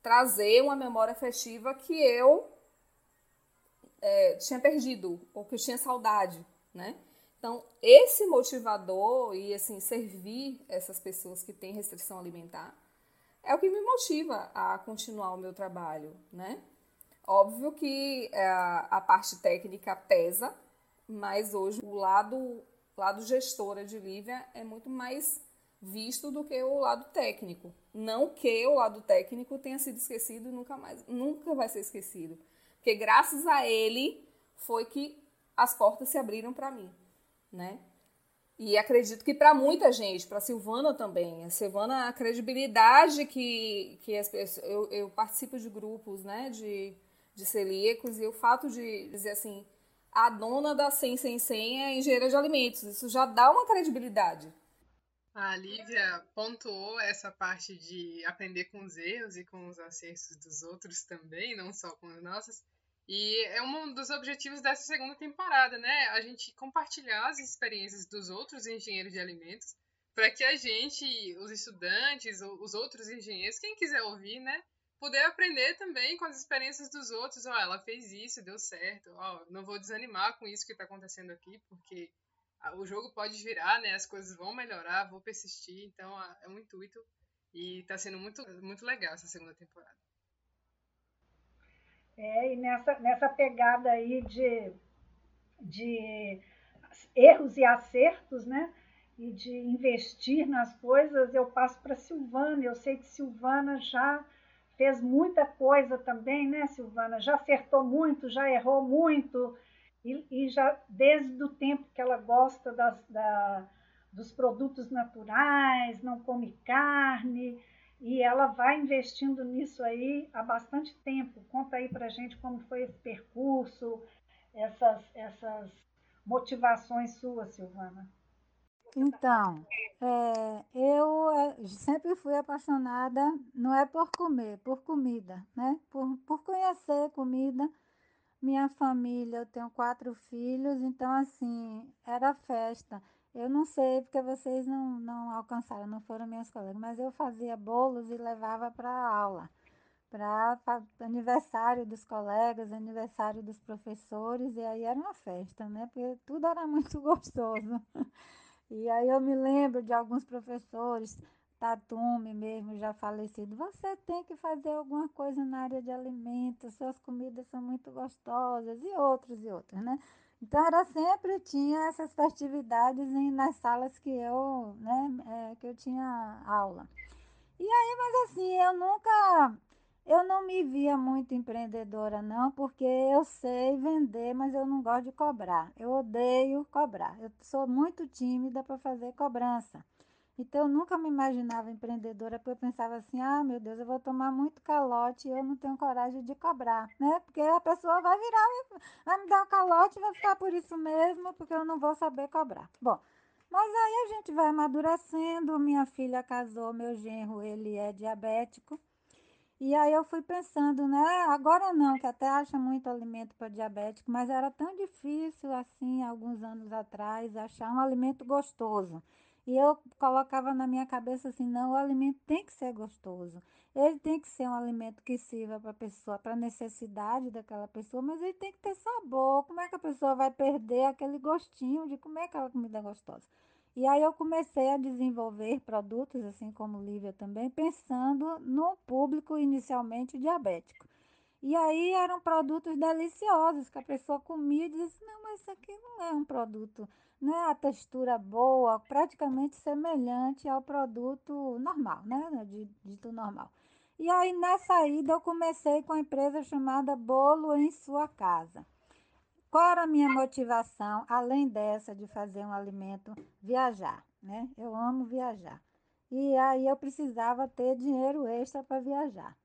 [SPEAKER 4] trazer uma memória afetiva que eu é, tinha perdido ou que eu tinha saudade, né? Então, esse motivador e assim servir essas pessoas que têm restrição alimentar é o que me motiva a continuar o meu trabalho, né? Óbvio que a, é, a parte técnica pesa, mas hoje o lado, lado gestora de Lívia é muito mais visto do que o lado técnico. Não que o lado técnico tenha sido esquecido e nunca mais, nunca vai ser esquecido. Porque graças a ele foi que as portas se abriram para mim, né? E acredito que para muita gente, para Silvana também. A Silvana, a credibilidade que, que as pessoas. Eu, eu participo de grupos né, de, de celíacos e o fato de dizer assim: a dona da 100 sem 100 é engenheira de alimentos. Isso já dá uma credibilidade.
[SPEAKER 2] A Lívia pontuou essa parte de aprender com os erros e com os acertos dos outros também, não só com os nossos. E é um dos objetivos dessa segunda temporada, né? A gente compartilhar as experiências dos outros engenheiros de alimentos para que a gente, os estudantes, os outros engenheiros, quem quiser ouvir, né? Poder aprender também com as experiências dos outros. Ó, oh, ela fez isso, deu certo. Ó, oh, não vou desanimar com isso que está acontecendo aqui, porque o jogo pode virar, né? As coisas vão melhorar, vou persistir. Então, é um intuito e está sendo muito, muito legal essa segunda temporada.
[SPEAKER 1] É, e nessa, nessa pegada aí de, de erros e acertos, né? E de investir nas coisas, eu passo para Silvana. Eu sei que Silvana já fez muita coisa também, né, Silvana? Já acertou muito, já errou muito, e, e já desde o tempo que ela gosta das, da, dos produtos naturais, não come carne, e ela vai investindo nisso aí há bastante tempo. Conta aí para gente como foi esse percurso, essas, essas motivações suas, Silvana.
[SPEAKER 5] Então, é, eu é, sempre fui apaixonada, não é por comer, por comida, né? Por, por conhecer comida. Minha família, eu tenho quatro filhos, então assim, era festa. Eu não sei porque vocês não, não alcançaram, não foram minhas colegas, mas eu fazia bolos e levava para aula, para aniversário dos colegas, aniversário dos professores, e aí era uma festa, né? Porque tudo era muito gostoso. E aí eu me lembro de alguns professores, Tatume mesmo, já falecido, você tem que fazer alguma coisa na área de alimentos, suas comidas são muito gostosas, e outros e outros, né? Então era sempre tinha essas festividades em, nas salas que eu, né, é, que eu tinha aula. E aí, mas assim, eu nunca, eu não me via muito empreendedora não, porque eu sei vender, mas eu não gosto de cobrar. Eu odeio cobrar. Eu sou muito tímida para fazer cobrança. Então, eu nunca me imaginava empreendedora, porque eu pensava assim: ah, meu Deus, eu vou tomar muito calote e eu não tenho coragem de cobrar, né? Porque a pessoa vai virar, vai me dar um calote vai ficar por isso mesmo, porque eu não vou saber cobrar. Bom, mas aí a gente vai amadurecendo. Minha filha casou, meu genro, ele é diabético. E aí eu fui pensando, né? Agora não, que até acha muito alimento para diabético, mas era tão difícil assim, alguns anos atrás, achar um alimento gostoso. E eu colocava na minha cabeça assim, não, o alimento tem que ser gostoso. Ele tem que ser um alimento que sirva para a pessoa, para a necessidade daquela pessoa, mas ele tem que ter sabor. Como é que a pessoa vai perder aquele gostinho de comer aquela comida gostosa? E aí eu comecei a desenvolver produtos, assim como Lívia também, pensando no público inicialmente diabético. E aí eram produtos deliciosos, que a pessoa comia e dizia assim, não, mas isso aqui não é um produto né, a textura boa, praticamente semelhante ao produto normal, né, dito normal. E aí, nessa ida, eu comecei com a empresa chamada Bolo em Sua Casa. Qual era a minha motivação, além dessa de fazer um alimento? Viajar, né? Eu amo viajar. E aí eu precisava ter dinheiro extra para viajar.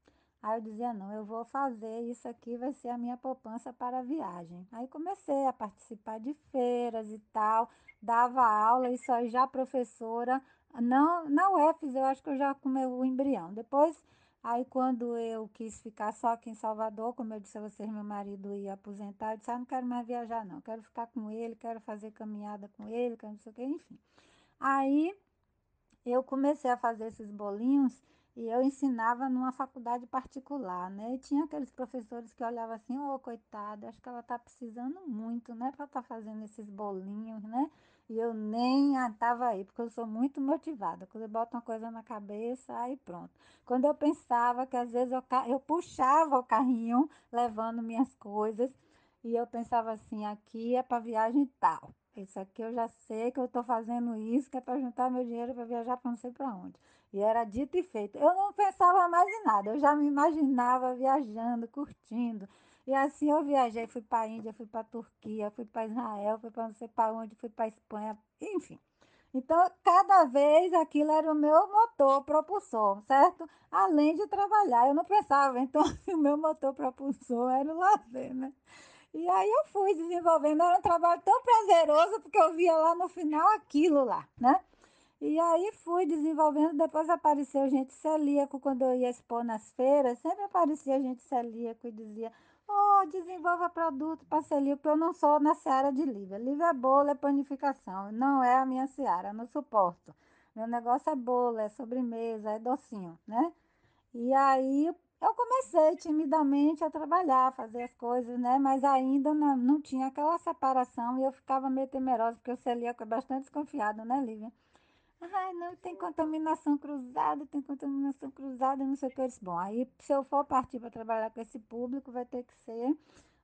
[SPEAKER 5] Aí eu dizia, não, eu vou fazer isso aqui, vai ser a minha poupança para a viagem. Aí comecei a participar de feiras e tal, dava aula, isso aí já professora. Não, na UFES eu acho que eu já comeu o embrião. Depois, aí quando eu quis ficar só aqui em Salvador, como eu disse a vocês, meu marido ia aposentar, eu disse, ah, não quero mais viajar não, quero ficar com ele, quero fazer caminhada com ele, quero não sei o que, enfim. Aí eu comecei a fazer esses bolinhos e eu ensinava numa faculdade particular, né? E tinha aqueles professores que olhavam assim, ô, oh, coitada, acho que ela tá precisando muito, né? Para estar tá fazendo esses bolinhos, né? E eu nem estava aí, porque eu sou muito motivada. Quando eu boto uma coisa na cabeça, aí pronto. Quando eu pensava que às vezes eu, eu puxava o carrinho levando minhas coisas, e eu pensava assim, aqui é para viagem tal. Isso aqui eu já sei que eu estou fazendo isso, que é para juntar meu dinheiro para viajar para não sei para onde. E era dito e feito. Eu não pensava mais em nada, eu já me imaginava viajando, curtindo. E assim eu viajei, fui para a Índia, fui para a Turquia, fui para Israel, fui para não sei para onde, fui para a Espanha, enfim. Então, cada vez aquilo era o meu motor propulsor, certo? Além de trabalhar, eu não pensava, então o meu motor propulsor era o lazer, né? E aí eu fui desenvolvendo, era um trabalho tão prazeroso, porque eu via lá no final aquilo lá, né? E aí fui desenvolvendo, depois apareceu gente celíaco, quando eu ia expor nas feiras, sempre aparecia gente celíaco e dizia, oh, desenvolva produto para celíaco, porque eu não sou na seara de livro. Livro é bolo, é panificação, não é a minha seara, não suporto. Meu negócio é bolo, é sobremesa, é docinho, né? E aí eu comecei timidamente a trabalhar, a fazer as coisas, né? Mas ainda não, não tinha aquela separação e eu ficava meio temerosa, porque o celíaco é bastante desconfiado, né, Lívia? Ai, não, tem contaminação cruzada, tem contaminação cruzada, não sei o que. Eu disse, bom, aí se eu for partir para trabalhar com esse público, vai ter que ser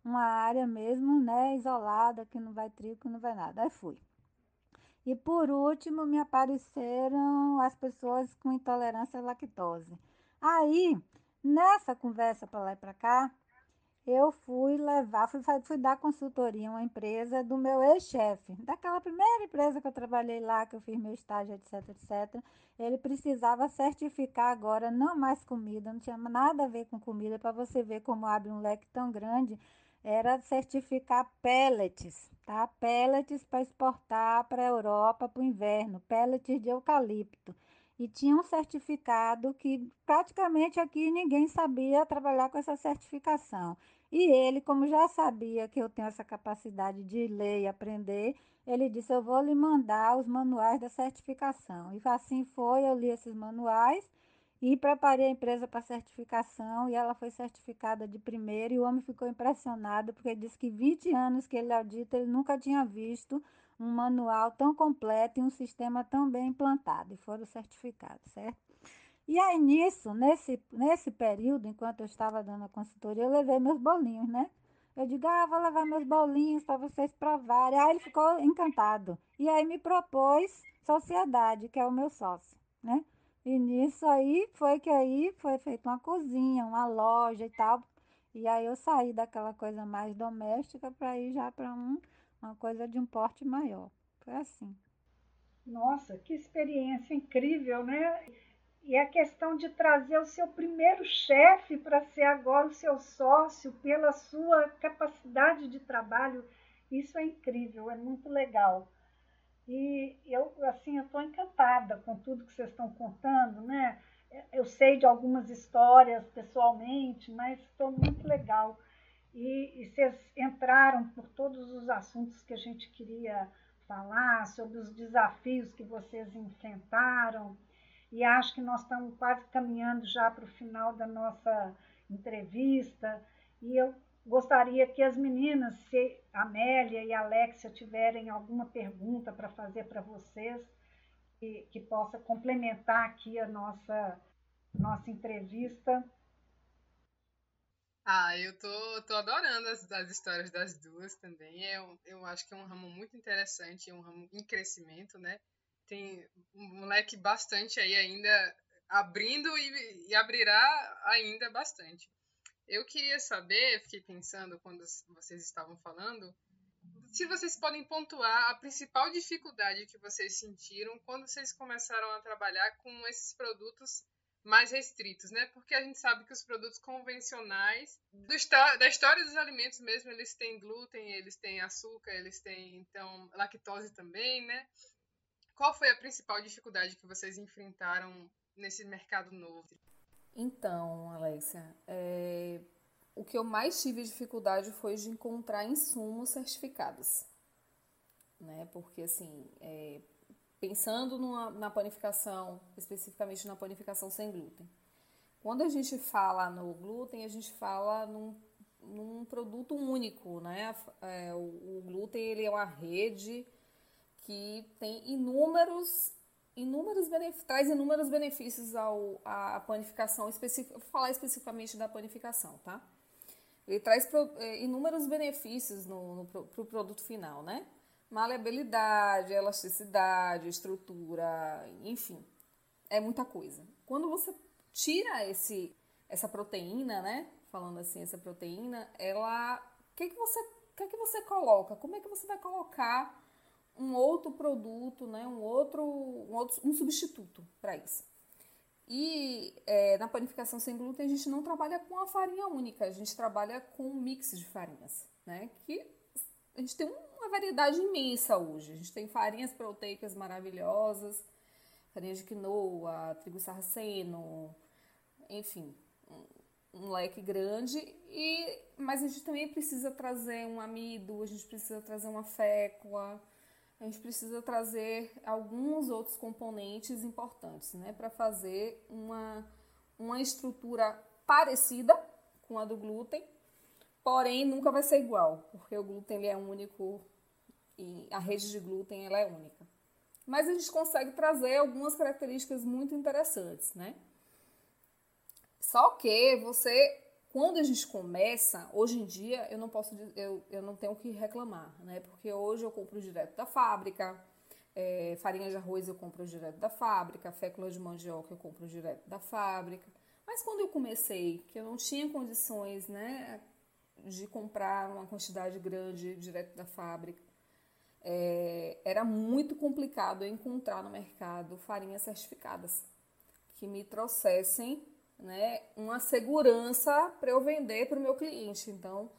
[SPEAKER 5] uma área mesmo, né, isolada, que não vai trigo, que não vai nada. Aí fui. E por último, me apareceram as pessoas com intolerância à lactose. Aí Nessa conversa para lá e para cá, eu fui levar, fui, fui dar consultoria a uma empresa do meu ex-chefe, daquela primeira empresa que eu trabalhei lá, que eu fiz meu estágio, etc, etc. Ele precisava certificar agora não mais comida, não tinha nada a ver com comida, para você ver como abre um leque tão grande, era certificar pellets, tá? Pellets para exportar para a Europa para o inverno, pellets de eucalipto e tinha um certificado que praticamente aqui ninguém sabia trabalhar com essa certificação. E ele, como já sabia que eu tenho essa capacidade de ler e aprender, ele disse: Eu vou lhe mandar os manuais da certificação. E assim foi, eu li esses manuais e preparei a empresa para certificação e ela foi certificada de primeira. E o homem ficou impressionado porque disse que 20 anos que ele audita, ele nunca tinha visto um manual tão completo e um sistema tão bem implantado, e foram certificados, certo? E aí, nisso, nesse, nesse período, enquanto eu estava dando a consultoria, eu levei meus bolinhos, né? Eu digo, ah, vou levar meus bolinhos para vocês provarem. Aí ele ficou encantado. E aí me propôs sociedade, que é o meu sócio, né? E nisso aí foi que aí foi feita uma cozinha, uma loja e tal. E aí eu saí daquela coisa mais doméstica para ir já para um uma coisa de um porte maior. Foi assim.
[SPEAKER 1] Nossa, que experiência incrível, né? E a questão de trazer o seu primeiro chefe para ser agora o seu sócio pela sua capacidade de trabalho, isso é incrível, é muito legal. E eu, assim, eu estou encantada com tudo que vocês estão contando, né? Eu sei de algumas histórias pessoalmente, mas estou muito legal e, e vocês entraram por todos os assuntos que a gente queria falar, sobre os desafios que vocês enfrentaram. E acho que nós estamos quase caminhando já para o final da nossa entrevista. E eu gostaria que as meninas, se Amélia e Alexia tiverem alguma pergunta para fazer para vocês, que, que possa complementar aqui a nossa, nossa entrevista.
[SPEAKER 2] Ah, eu tô, tô adorando as, as histórias das duas também. Eu, é eu acho que é um ramo muito interessante, um ramo em crescimento, né? Tem um moleque bastante aí ainda abrindo e, e abrirá ainda bastante. Eu queria saber, fiquei pensando quando vocês estavam falando, se vocês podem pontuar a principal dificuldade que vocês sentiram quando vocês começaram a trabalhar com esses produtos mais restritos, né? Porque a gente sabe que os produtos convencionais, do, da história dos alimentos mesmo, eles têm glúten, eles têm açúcar, eles têm, então, lactose também, né? Qual foi a principal dificuldade que vocês enfrentaram nesse mercado novo?
[SPEAKER 4] Então, Alexia, é... o que eu mais tive dificuldade foi de encontrar insumos certificados, né? Porque, assim, é pensando numa, na panificação, especificamente na panificação sem glúten. Quando a gente fala no glúten, a gente fala num, num produto único, né? É, o, o, glúten ele é uma rede que tem inúmeros, inúmeros traz inúmeros benefícios ao, à panificação, vou falar especificamente da panificação, tá? Ele traz pro, é, inúmeros benefícios no, no, pro produto final, né? Maleabilidade, elasticidade, estrutura, enfim, é muita coisa. Quando você tira esse essa proteína, né? Falando assim, essa proteína, ela, o que que você, que que você coloca? Como é que você vai colocar um outro produto, né? Um outro, um, outro, um substituto para isso? E é, na panificação sem glúten a gente não trabalha com a farinha única, a gente trabalha com um mix de farinhas, né? Que a gente tem um variedade imensa hoje. A gente tem farinhas proteicas maravilhosas, farinha de quinoa, trigo sarraceno, enfim, um, um leque grande. E, mas a gente também precisa trazer um amido, a gente precisa trazer uma fécula, a gente precisa trazer alguns outros componentes importantes, né, para fazer uma, uma estrutura parecida com a do glúten, porém nunca vai ser igual, porque o glúten ele é único e a rede de glúten ela é única. Mas a gente consegue trazer algumas características muito interessantes, né? Só que você, quando a gente começa, hoje em dia eu não posso, eu, eu não tenho o que reclamar, né? Porque hoje eu compro direto da fábrica, é, farinha de arroz eu compro direto da fábrica, fécula de mandioca eu compro direto da fábrica. Mas quando eu comecei, que eu não tinha condições, né, de comprar uma quantidade grande direto da fábrica, é, era muito complicado encontrar no mercado farinhas certificadas que me trouxessem né, uma segurança para eu vender para o meu cliente. Então,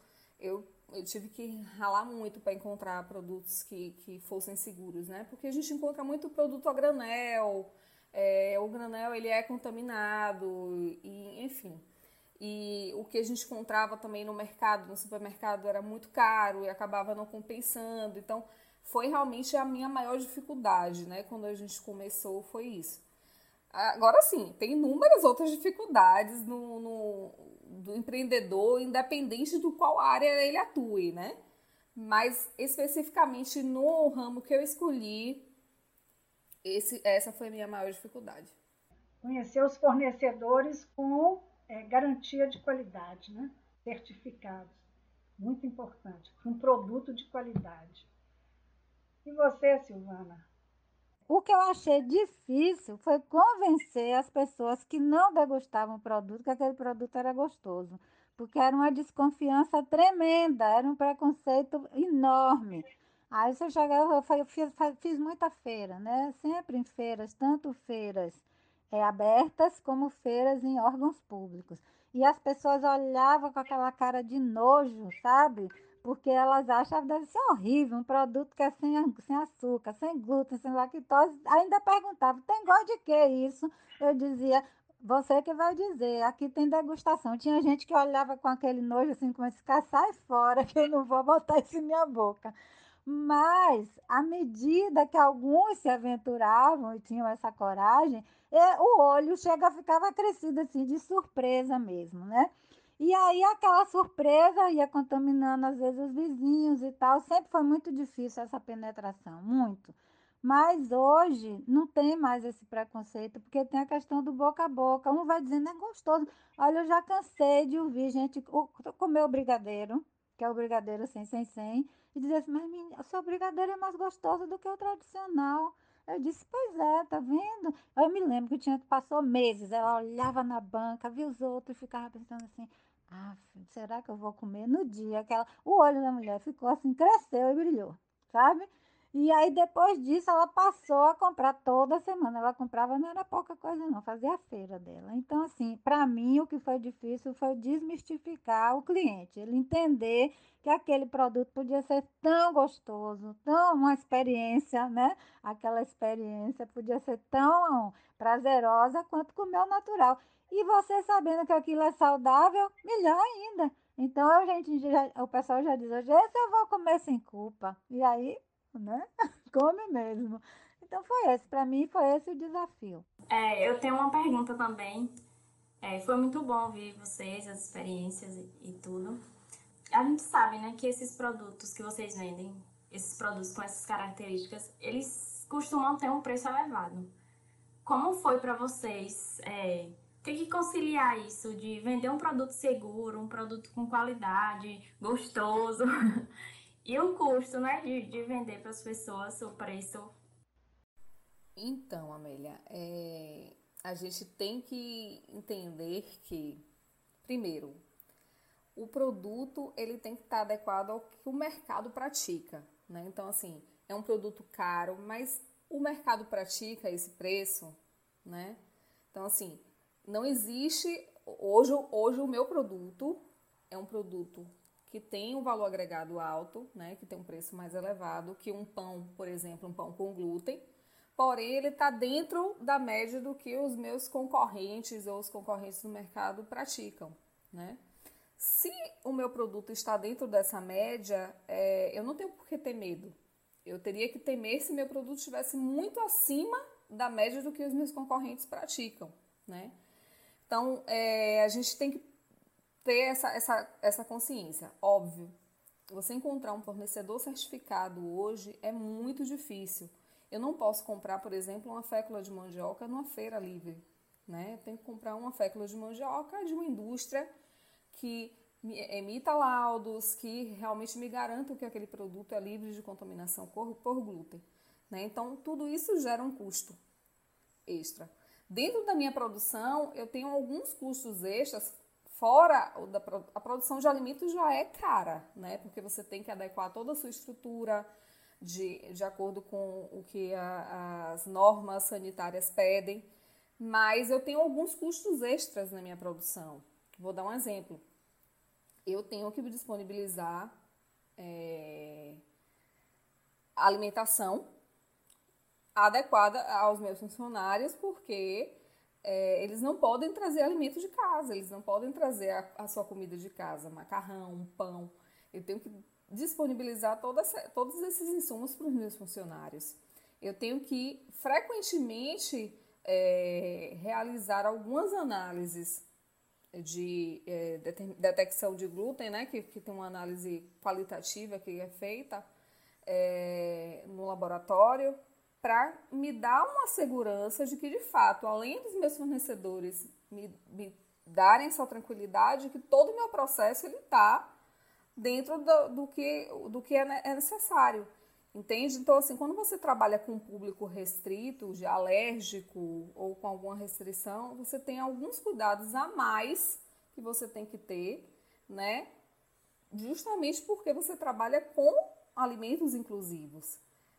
[SPEAKER 4] eu, eu tive que ralar muito para encontrar produtos que, que fossem seguros, né? Porque a gente encontra muito produto a granel, é, o granel ele é contaminado, e, enfim. E o que a gente encontrava também no mercado, no supermercado, era muito caro e acabava não compensando. Então, foi realmente a minha maior dificuldade, né? Quando a gente começou, foi isso. Agora sim, tem inúmeras outras dificuldades no, no, do empreendedor, independente do qual área ele atue, né? Mas especificamente no ramo que eu escolhi, esse, essa foi a minha maior dificuldade.
[SPEAKER 1] Conhecer os fornecedores com é, garantia de qualidade, né? Certificados. Muito importante. Um produto de qualidade. E você, Silvana?
[SPEAKER 5] O que eu achei difícil foi convencer as pessoas que não degustavam o produto que aquele produto era gostoso, porque era uma desconfiança tremenda, era um preconceito enorme. Aí você chegava, eu fiz, fiz muita feira, né? Sempre em feiras, tanto feiras é, abertas como feiras em órgãos públicos. E as pessoas olhavam com aquela cara de nojo, sabe? Porque elas acham que deve ser horrível, um produto que é sem, sem açúcar, sem glúten, sem lactose. Ainda perguntava, tem gosto de que isso? Eu dizia, você que vai dizer, aqui tem degustação. Tinha gente que olhava com aquele nojo assim, como se sai fora, que eu não vou botar isso em minha boca. Mas, à medida que alguns se aventuravam e tinham essa coragem, o olho chega, ficava crescido assim, de surpresa mesmo, né? E aí aquela surpresa ia contaminando às vezes os vizinhos e tal. Sempre foi muito difícil essa penetração, muito. Mas hoje não tem mais esse preconceito, porque tem a questão do boca a boca. Um vai dizendo, é gostoso. Olha, eu já cansei de ouvir gente comer o brigadeiro, que é o brigadeiro sem, sem, sem, e dizer assim, mas minha, o seu brigadeiro é mais gostoso do que o tradicional. Eu disse, pois é, tá vendo? Eu me lembro que tinha passou meses, ela olhava na banca, via os outros ficava pensando assim, ah, será que eu vou comer no dia? Aquela, o olho da mulher ficou assim, cresceu e brilhou, sabe? E aí, depois disso, ela passou a comprar toda semana. Ela comprava, não era pouca coisa, não, fazia a feira dela. Então, assim, para mim, o que foi difícil foi desmistificar o cliente, ele entender que aquele produto podia ser tão gostoso, tão uma experiência, né? Aquela experiência podia ser tão prazerosa quanto comer o natural. E você sabendo que aquilo é saudável, melhor ainda. Então, a gente o pessoal já diz hoje, esse eu vou comer sem culpa. E aí, né? Come mesmo. Então foi esse, para mim foi esse o desafio.
[SPEAKER 3] É, eu tenho uma pergunta também. É, foi muito bom ouvir vocês, as experiências e, e tudo. A gente sabe, né, que esses produtos que vocês vendem, esses produtos com essas características, eles costumam ter um preço elevado. Como foi para vocês é, ter que conciliar isso de vender um produto seguro, um produto com qualidade, gostoso, e o custo, né, de, de vender para as pessoas o preço.
[SPEAKER 4] Então, Amélia, é, a gente tem que entender que, primeiro, o produto ele tem que estar adequado ao que o mercado pratica, né? Então, assim, é um produto caro, mas o mercado pratica esse preço, né? Então, assim, não existe hoje, hoje o meu produto é um produto que tem um valor agregado alto, né, que tem um preço mais elevado que um pão, por exemplo, um pão com glúten, porém ele está dentro da média do que os meus concorrentes ou os concorrentes no mercado praticam, né? Se o meu produto está dentro dessa média, é, eu não tenho por que ter medo. Eu teria que temer se meu produto estivesse muito acima da média do que os meus concorrentes praticam, né? Então, é, a gente tem que ter essa, essa, essa consciência. Óbvio, você encontrar um fornecedor certificado hoje é muito difícil. Eu não posso comprar, por exemplo, uma fécula de mandioca numa feira livre. Né? Eu tenho que comprar uma fécula de mandioca de uma indústria que emita laudos, que realmente me garantam que aquele produto é livre de contaminação por, por glúten. Né? Então, tudo isso gera um custo extra. Dentro da minha produção, eu tenho alguns custos extras fora a produção de alimentos já é cara, né? Porque você tem que adequar toda a sua estrutura de, de acordo com o que a, as normas sanitárias pedem. Mas eu tenho alguns custos extras na minha produção. Vou dar um exemplo. Eu tenho que disponibilizar é, alimentação adequada aos meus funcionários, porque é, eles não podem trazer alimento de casa, eles não podem trazer a, a sua comida de casa, macarrão, pão. Eu tenho que disponibilizar essa, todos esses insumos para os meus funcionários. Eu tenho que frequentemente é, realizar algumas análises de é, detecção de glúten, né, que, que tem uma análise qualitativa que é feita é, no laboratório para me dar uma segurança de que, de fato, além dos meus fornecedores me, me darem essa tranquilidade, que todo o meu processo está dentro do, do, que, do que é, é necessário. Entende? Então, assim, quando você trabalha com um público restrito, de alérgico ou com alguma restrição, você tem alguns cuidados a mais que você tem que ter, né? Justamente porque você trabalha com alimentos inclusivos.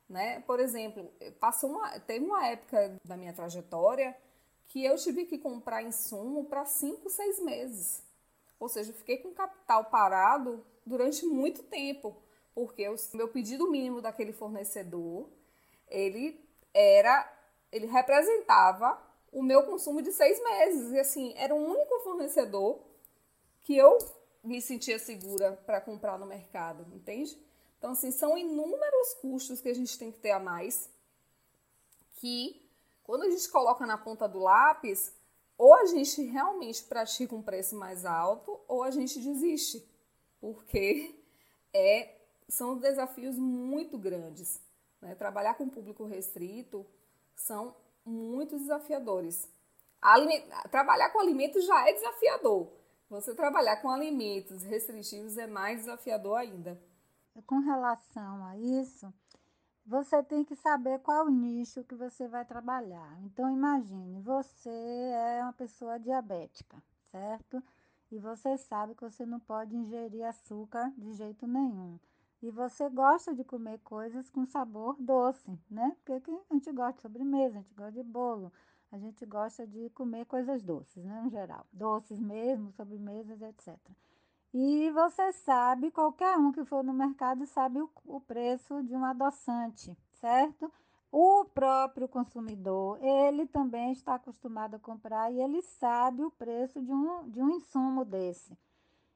[SPEAKER 4] Né? Por exemplo, passou uma, teve uma época da minha trajetória que eu tive que comprar insumo para 5, 6 meses. Ou seja, eu fiquei com capital parado durante muito tempo, porque o meu pedido mínimo daquele fornecedor, ele era, ele representava o meu consumo de seis meses. E assim, era o único fornecedor que eu me sentia segura para comprar no mercado, entende? Então, assim, são inúmeros custos que a gente tem que ter a mais, que quando a gente coloca na ponta do lápis, ou a gente realmente pratica um preço mais alto, ou a gente desiste, porque é, são desafios muito grandes. Né? Trabalhar com público restrito são muito desafiadores. Aliment... Trabalhar com alimentos já é desafiador. Você trabalhar com alimentos restritivos é mais desafiador ainda
[SPEAKER 5] com relação a isso, você tem que saber qual nicho que você vai trabalhar. Então, imagine, você é uma pessoa diabética, certo? E você sabe que você não pode ingerir açúcar de jeito nenhum. e você gosta de comer coisas com sabor doce, né? Porque a gente gosta de sobremesa, a gente gosta de bolo, a gente gosta de comer coisas doces, né? No geral, doces mesmo, sobremesas, etc. E você sabe, qualquer um que for no mercado sabe o, o preço de um adoçante, certo? O próprio consumidor, ele também está acostumado a comprar e ele sabe o preço de um, de um insumo desse.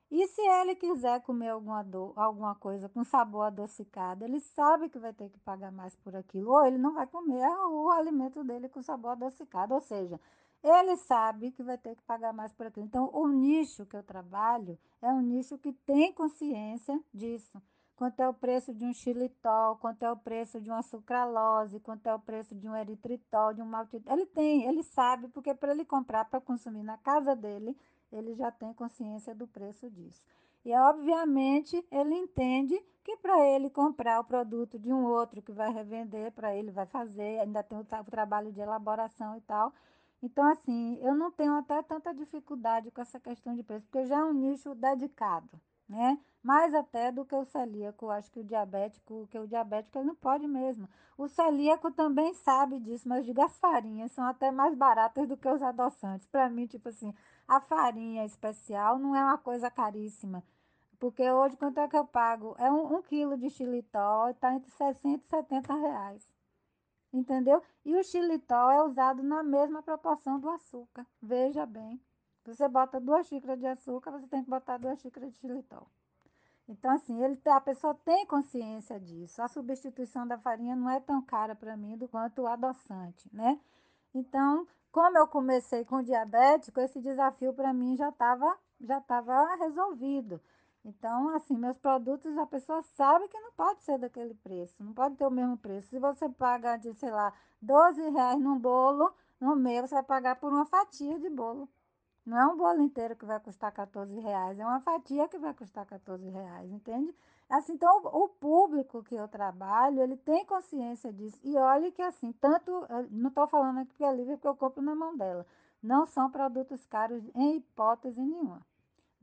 [SPEAKER 5] E se ele quiser comer alguma, do, alguma coisa com sabor adocicado, ele sabe que vai ter que pagar mais por aquilo, ou ele não vai comer o alimento dele com sabor adocicado, ou seja, ele sabe que vai ter que pagar mais por aquilo. Então, o nicho que eu trabalho é um nicho que tem consciência disso quanto é o preço de um xilitol, quanto é o preço de uma sucralose, quanto é o preço de um eritritol, de um maltitol. Ele tem, ele sabe, porque para ele comprar para consumir na casa dele, ele já tem consciência do preço disso. E, obviamente, ele entende que para ele comprar o produto de um outro que vai revender, para ele vai fazer, ainda tem o, o trabalho de elaboração e tal. Então, assim, eu não tenho até tanta dificuldade com essa questão de preço, porque já é um nicho dedicado, né? mais até do que o celíaco. Acho que o diabético, que o diabético ele não pode mesmo. O celíaco também sabe disso, mas diga as farinhas são até mais baratas do que os adoçantes. Para mim, tipo assim, a farinha especial não é uma coisa caríssima. Porque hoje, quanto é que eu pago? É um, um quilo de xilitol, está entre 60 e 70 reais. Entendeu? E o xilitol é usado na mesma proporção do açúcar. Veja bem. Você bota duas xícaras de açúcar, você tem que botar duas xícaras de xilitol. Então, assim, ele, a pessoa tem consciência disso. A substituição da farinha não é tão cara para mim do quanto o adoçante, né? Então, como eu comecei com diabético, esse desafio para mim já estava já tava resolvido. Então, assim, meus produtos, a pessoa sabe que não pode ser daquele preço, não pode ter o mesmo preço. Se você paga de, sei lá, 12 reais num bolo, no meu você vai pagar por uma fatia de bolo. Não é um bolo inteiro que vai custar 14 reais, é uma fatia que vai custar 14 reais, entende? Assim, então, o público que eu trabalho, ele tem consciência disso. E olha que assim, tanto, não estou falando aqui que é livre porque eu compro na mão dela. Não são produtos caros em hipótese nenhuma.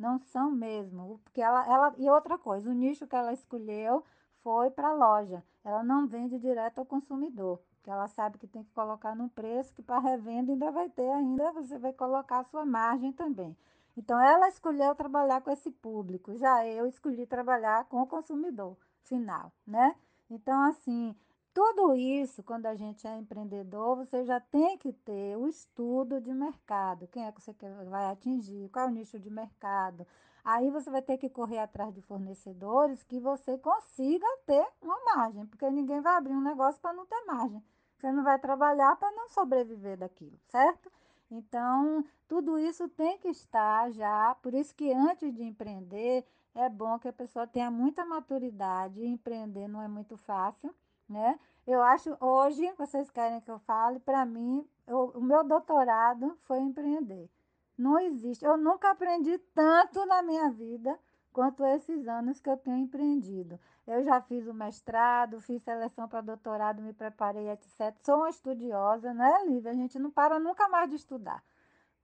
[SPEAKER 5] Não são mesmo. Porque ela, ela, e outra coisa, o nicho que ela escolheu foi para loja. Ela não vende direto ao consumidor que ela sabe que tem que colocar no preço, que para revenda ainda vai ter ainda, você vai colocar a sua margem também. Então, ela escolheu trabalhar com esse público, já eu escolhi trabalhar com o consumidor final, né? Então, assim, tudo isso, quando a gente é empreendedor, você já tem que ter o estudo de mercado. Quem é que você vai atingir? Qual é o nicho de mercado? Aí você vai ter que correr atrás de fornecedores que você consiga ter uma margem, porque ninguém vai abrir um negócio para não ter margem. Você não vai trabalhar para não sobreviver daquilo, certo? Então, tudo isso tem que estar já, por isso que antes de empreender, é bom que a pessoa tenha muita maturidade. Empreender não é muito fácil, né? Eu acho, hoje, vocês querem que eu fale, para mim, eu, o meu doutorado foi empreender. Não existe. Eu nunca aprendi tanto na minha vida quanto esses anos que eu tenho empreendido. Eu já fiz o mestrado, fiz seleção para doutorado, me preparei, etc. Sou uma estudiosa, né, Lívia? A gente não para nunca mais de estudar.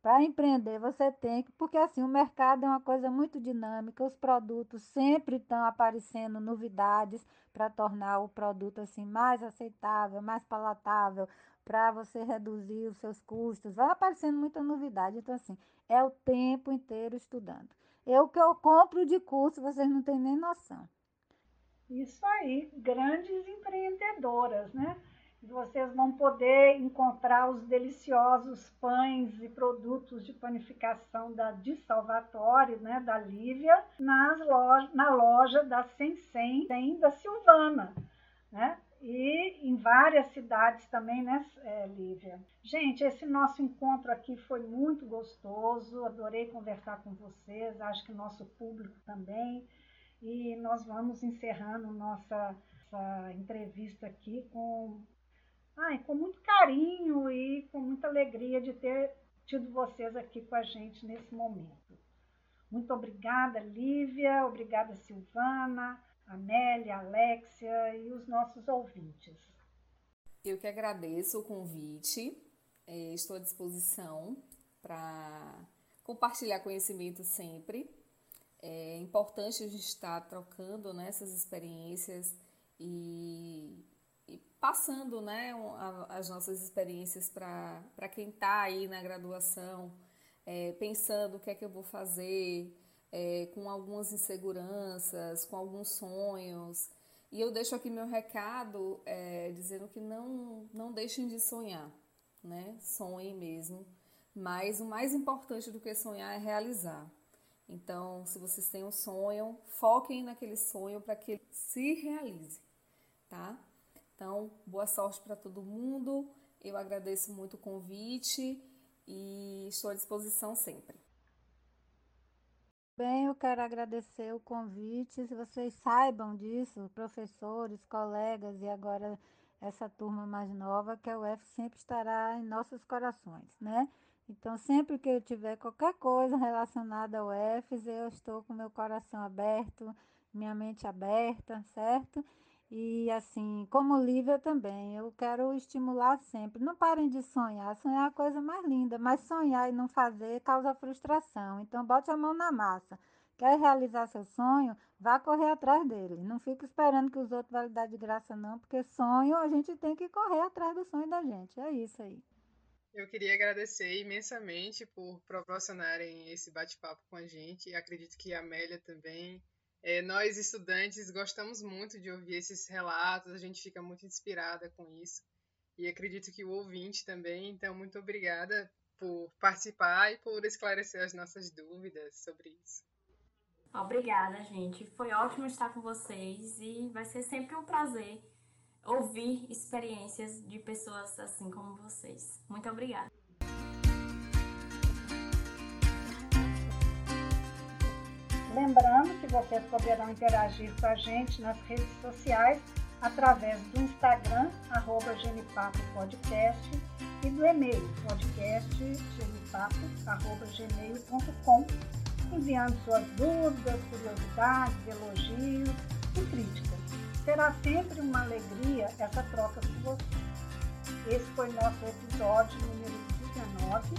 [SPEAKER 5] Para empreender, você tem que, porque assim, o mercado é uma coisa muito dinâmica, os produtos sempre estão aparecendo novidades para tornar o produto assim mais aceitável, mais palatável, para você reduzir os seus custos. Vai aparecendo muita novidade, então assim, é o tempo inteiro estudando. Eu que eu compro de curso, vocês não têm nem noção.
[SPEAKER 1] Isso aí, grandes empreendedoras, né? Vocês vão poder encontrar os deliciosos pães e produtos de panificação da de Salvatore, né, da Lívia, nas loja, na loja da Sensem, da Silvana, né? E em várias cidades também, né, é, Lívia? Gente, esse nosso encontro aqui foi muito gostoso, adorei conversar com vocês, acho que nosso público também. E nós vamos encerrando nossa, nossa entrevista aqui com, ai, com muito carinho e com muita alegria de ter tido vocês aqui com a gente nesse momento. Muito obrigada, Lívia, obrigada, Silvana, Amélia, Alexia e os nossos ouvintes.
[SPEAKER 4] Eu que agradeço o convite, é, estou à disposição para compartilhar conhecimento sempre É importante a gente estar trocando né, essas experiências e passando né, as nossas experiências para quem está aí na graduação, é, pensando o que é que eu vou fazer, é, com algumas inseguranças, com alguns sonhos. E eu deixo aqui meu recado é, dizendo que não, não deixem de sonhar, né? Sonhem mesmo. Mas o mais importante do que sonhar é realizar. Então, se vocês têm um sonho, foquem naquele sonho para que ele se realize, tá? Então, boa sorte para todo mundo. Eu agradeço muito o convite e estou à disposição sempre.
[SPEAKER 5] Bem, eu quero agradecer o convite. Se vocês saibam disso, professores, colegas e agora essa turma mais nova, que a UF sempre estará em nossos corações, né? Então, sempre que eu tiver qualquer coisa relacionada ao UFES, eu estou com meu coração aberto, minha mente aberta, certo? E assim, como Lívia também, eu quero estimular sempre. Não parem de sonhar. Sonhar é a coisa mais linda, mas sonhar e não fazer causa frustração. Então, bote a mão na massa. Quer realizar seu sonho? Vá correr atrás dele. Não fique esperando que os outros vão lhe dar de graça, não, porque sonho a gente tem que correr atrás do sonho da gente. É isso aí.
[SPEAKER 2] Eu queria agradecer imensamente por proporcionarem esse bate-papo com a gente. Acredito que a Amélia também. É, nós, estudantes, gostamos muito de ouvir esses relatos, a gente fica muito inspirada com isso. E acredito que o ouvinte também. Então, muito obrigada por participar e por esclarecer as nossas dúvidas sobre isso.
[SPEAKER 3] Obrigada, gente. Foi ótimo estar com vocês e vai ser sempre um prazer ouvir experiências de pessoas assim como vocês. Muito obrigada.
[SPEAKER 1] Lembrando que vocês poderão interagir com a gente nas redes sociais através do Instagram, arroba Genipapo Podcast, e do e-mail, podcastgenipapo.gmail.com, enviando suas dúvidas, curiosidades, elogios e críticas será sempre uma alegria essa troca com você. Esse foi nosso episódio número 19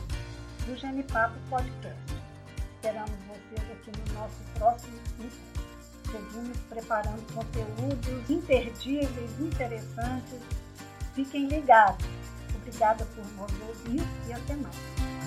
[SPEAKER 1] do Genipapo Podcast. Esperamos vocês aqui no nosso próximo encontro. Seguimos preparando conteúdos imperdíveis, interessantes. Fiquem ligados. Obrigada por nos ouvir e até mais.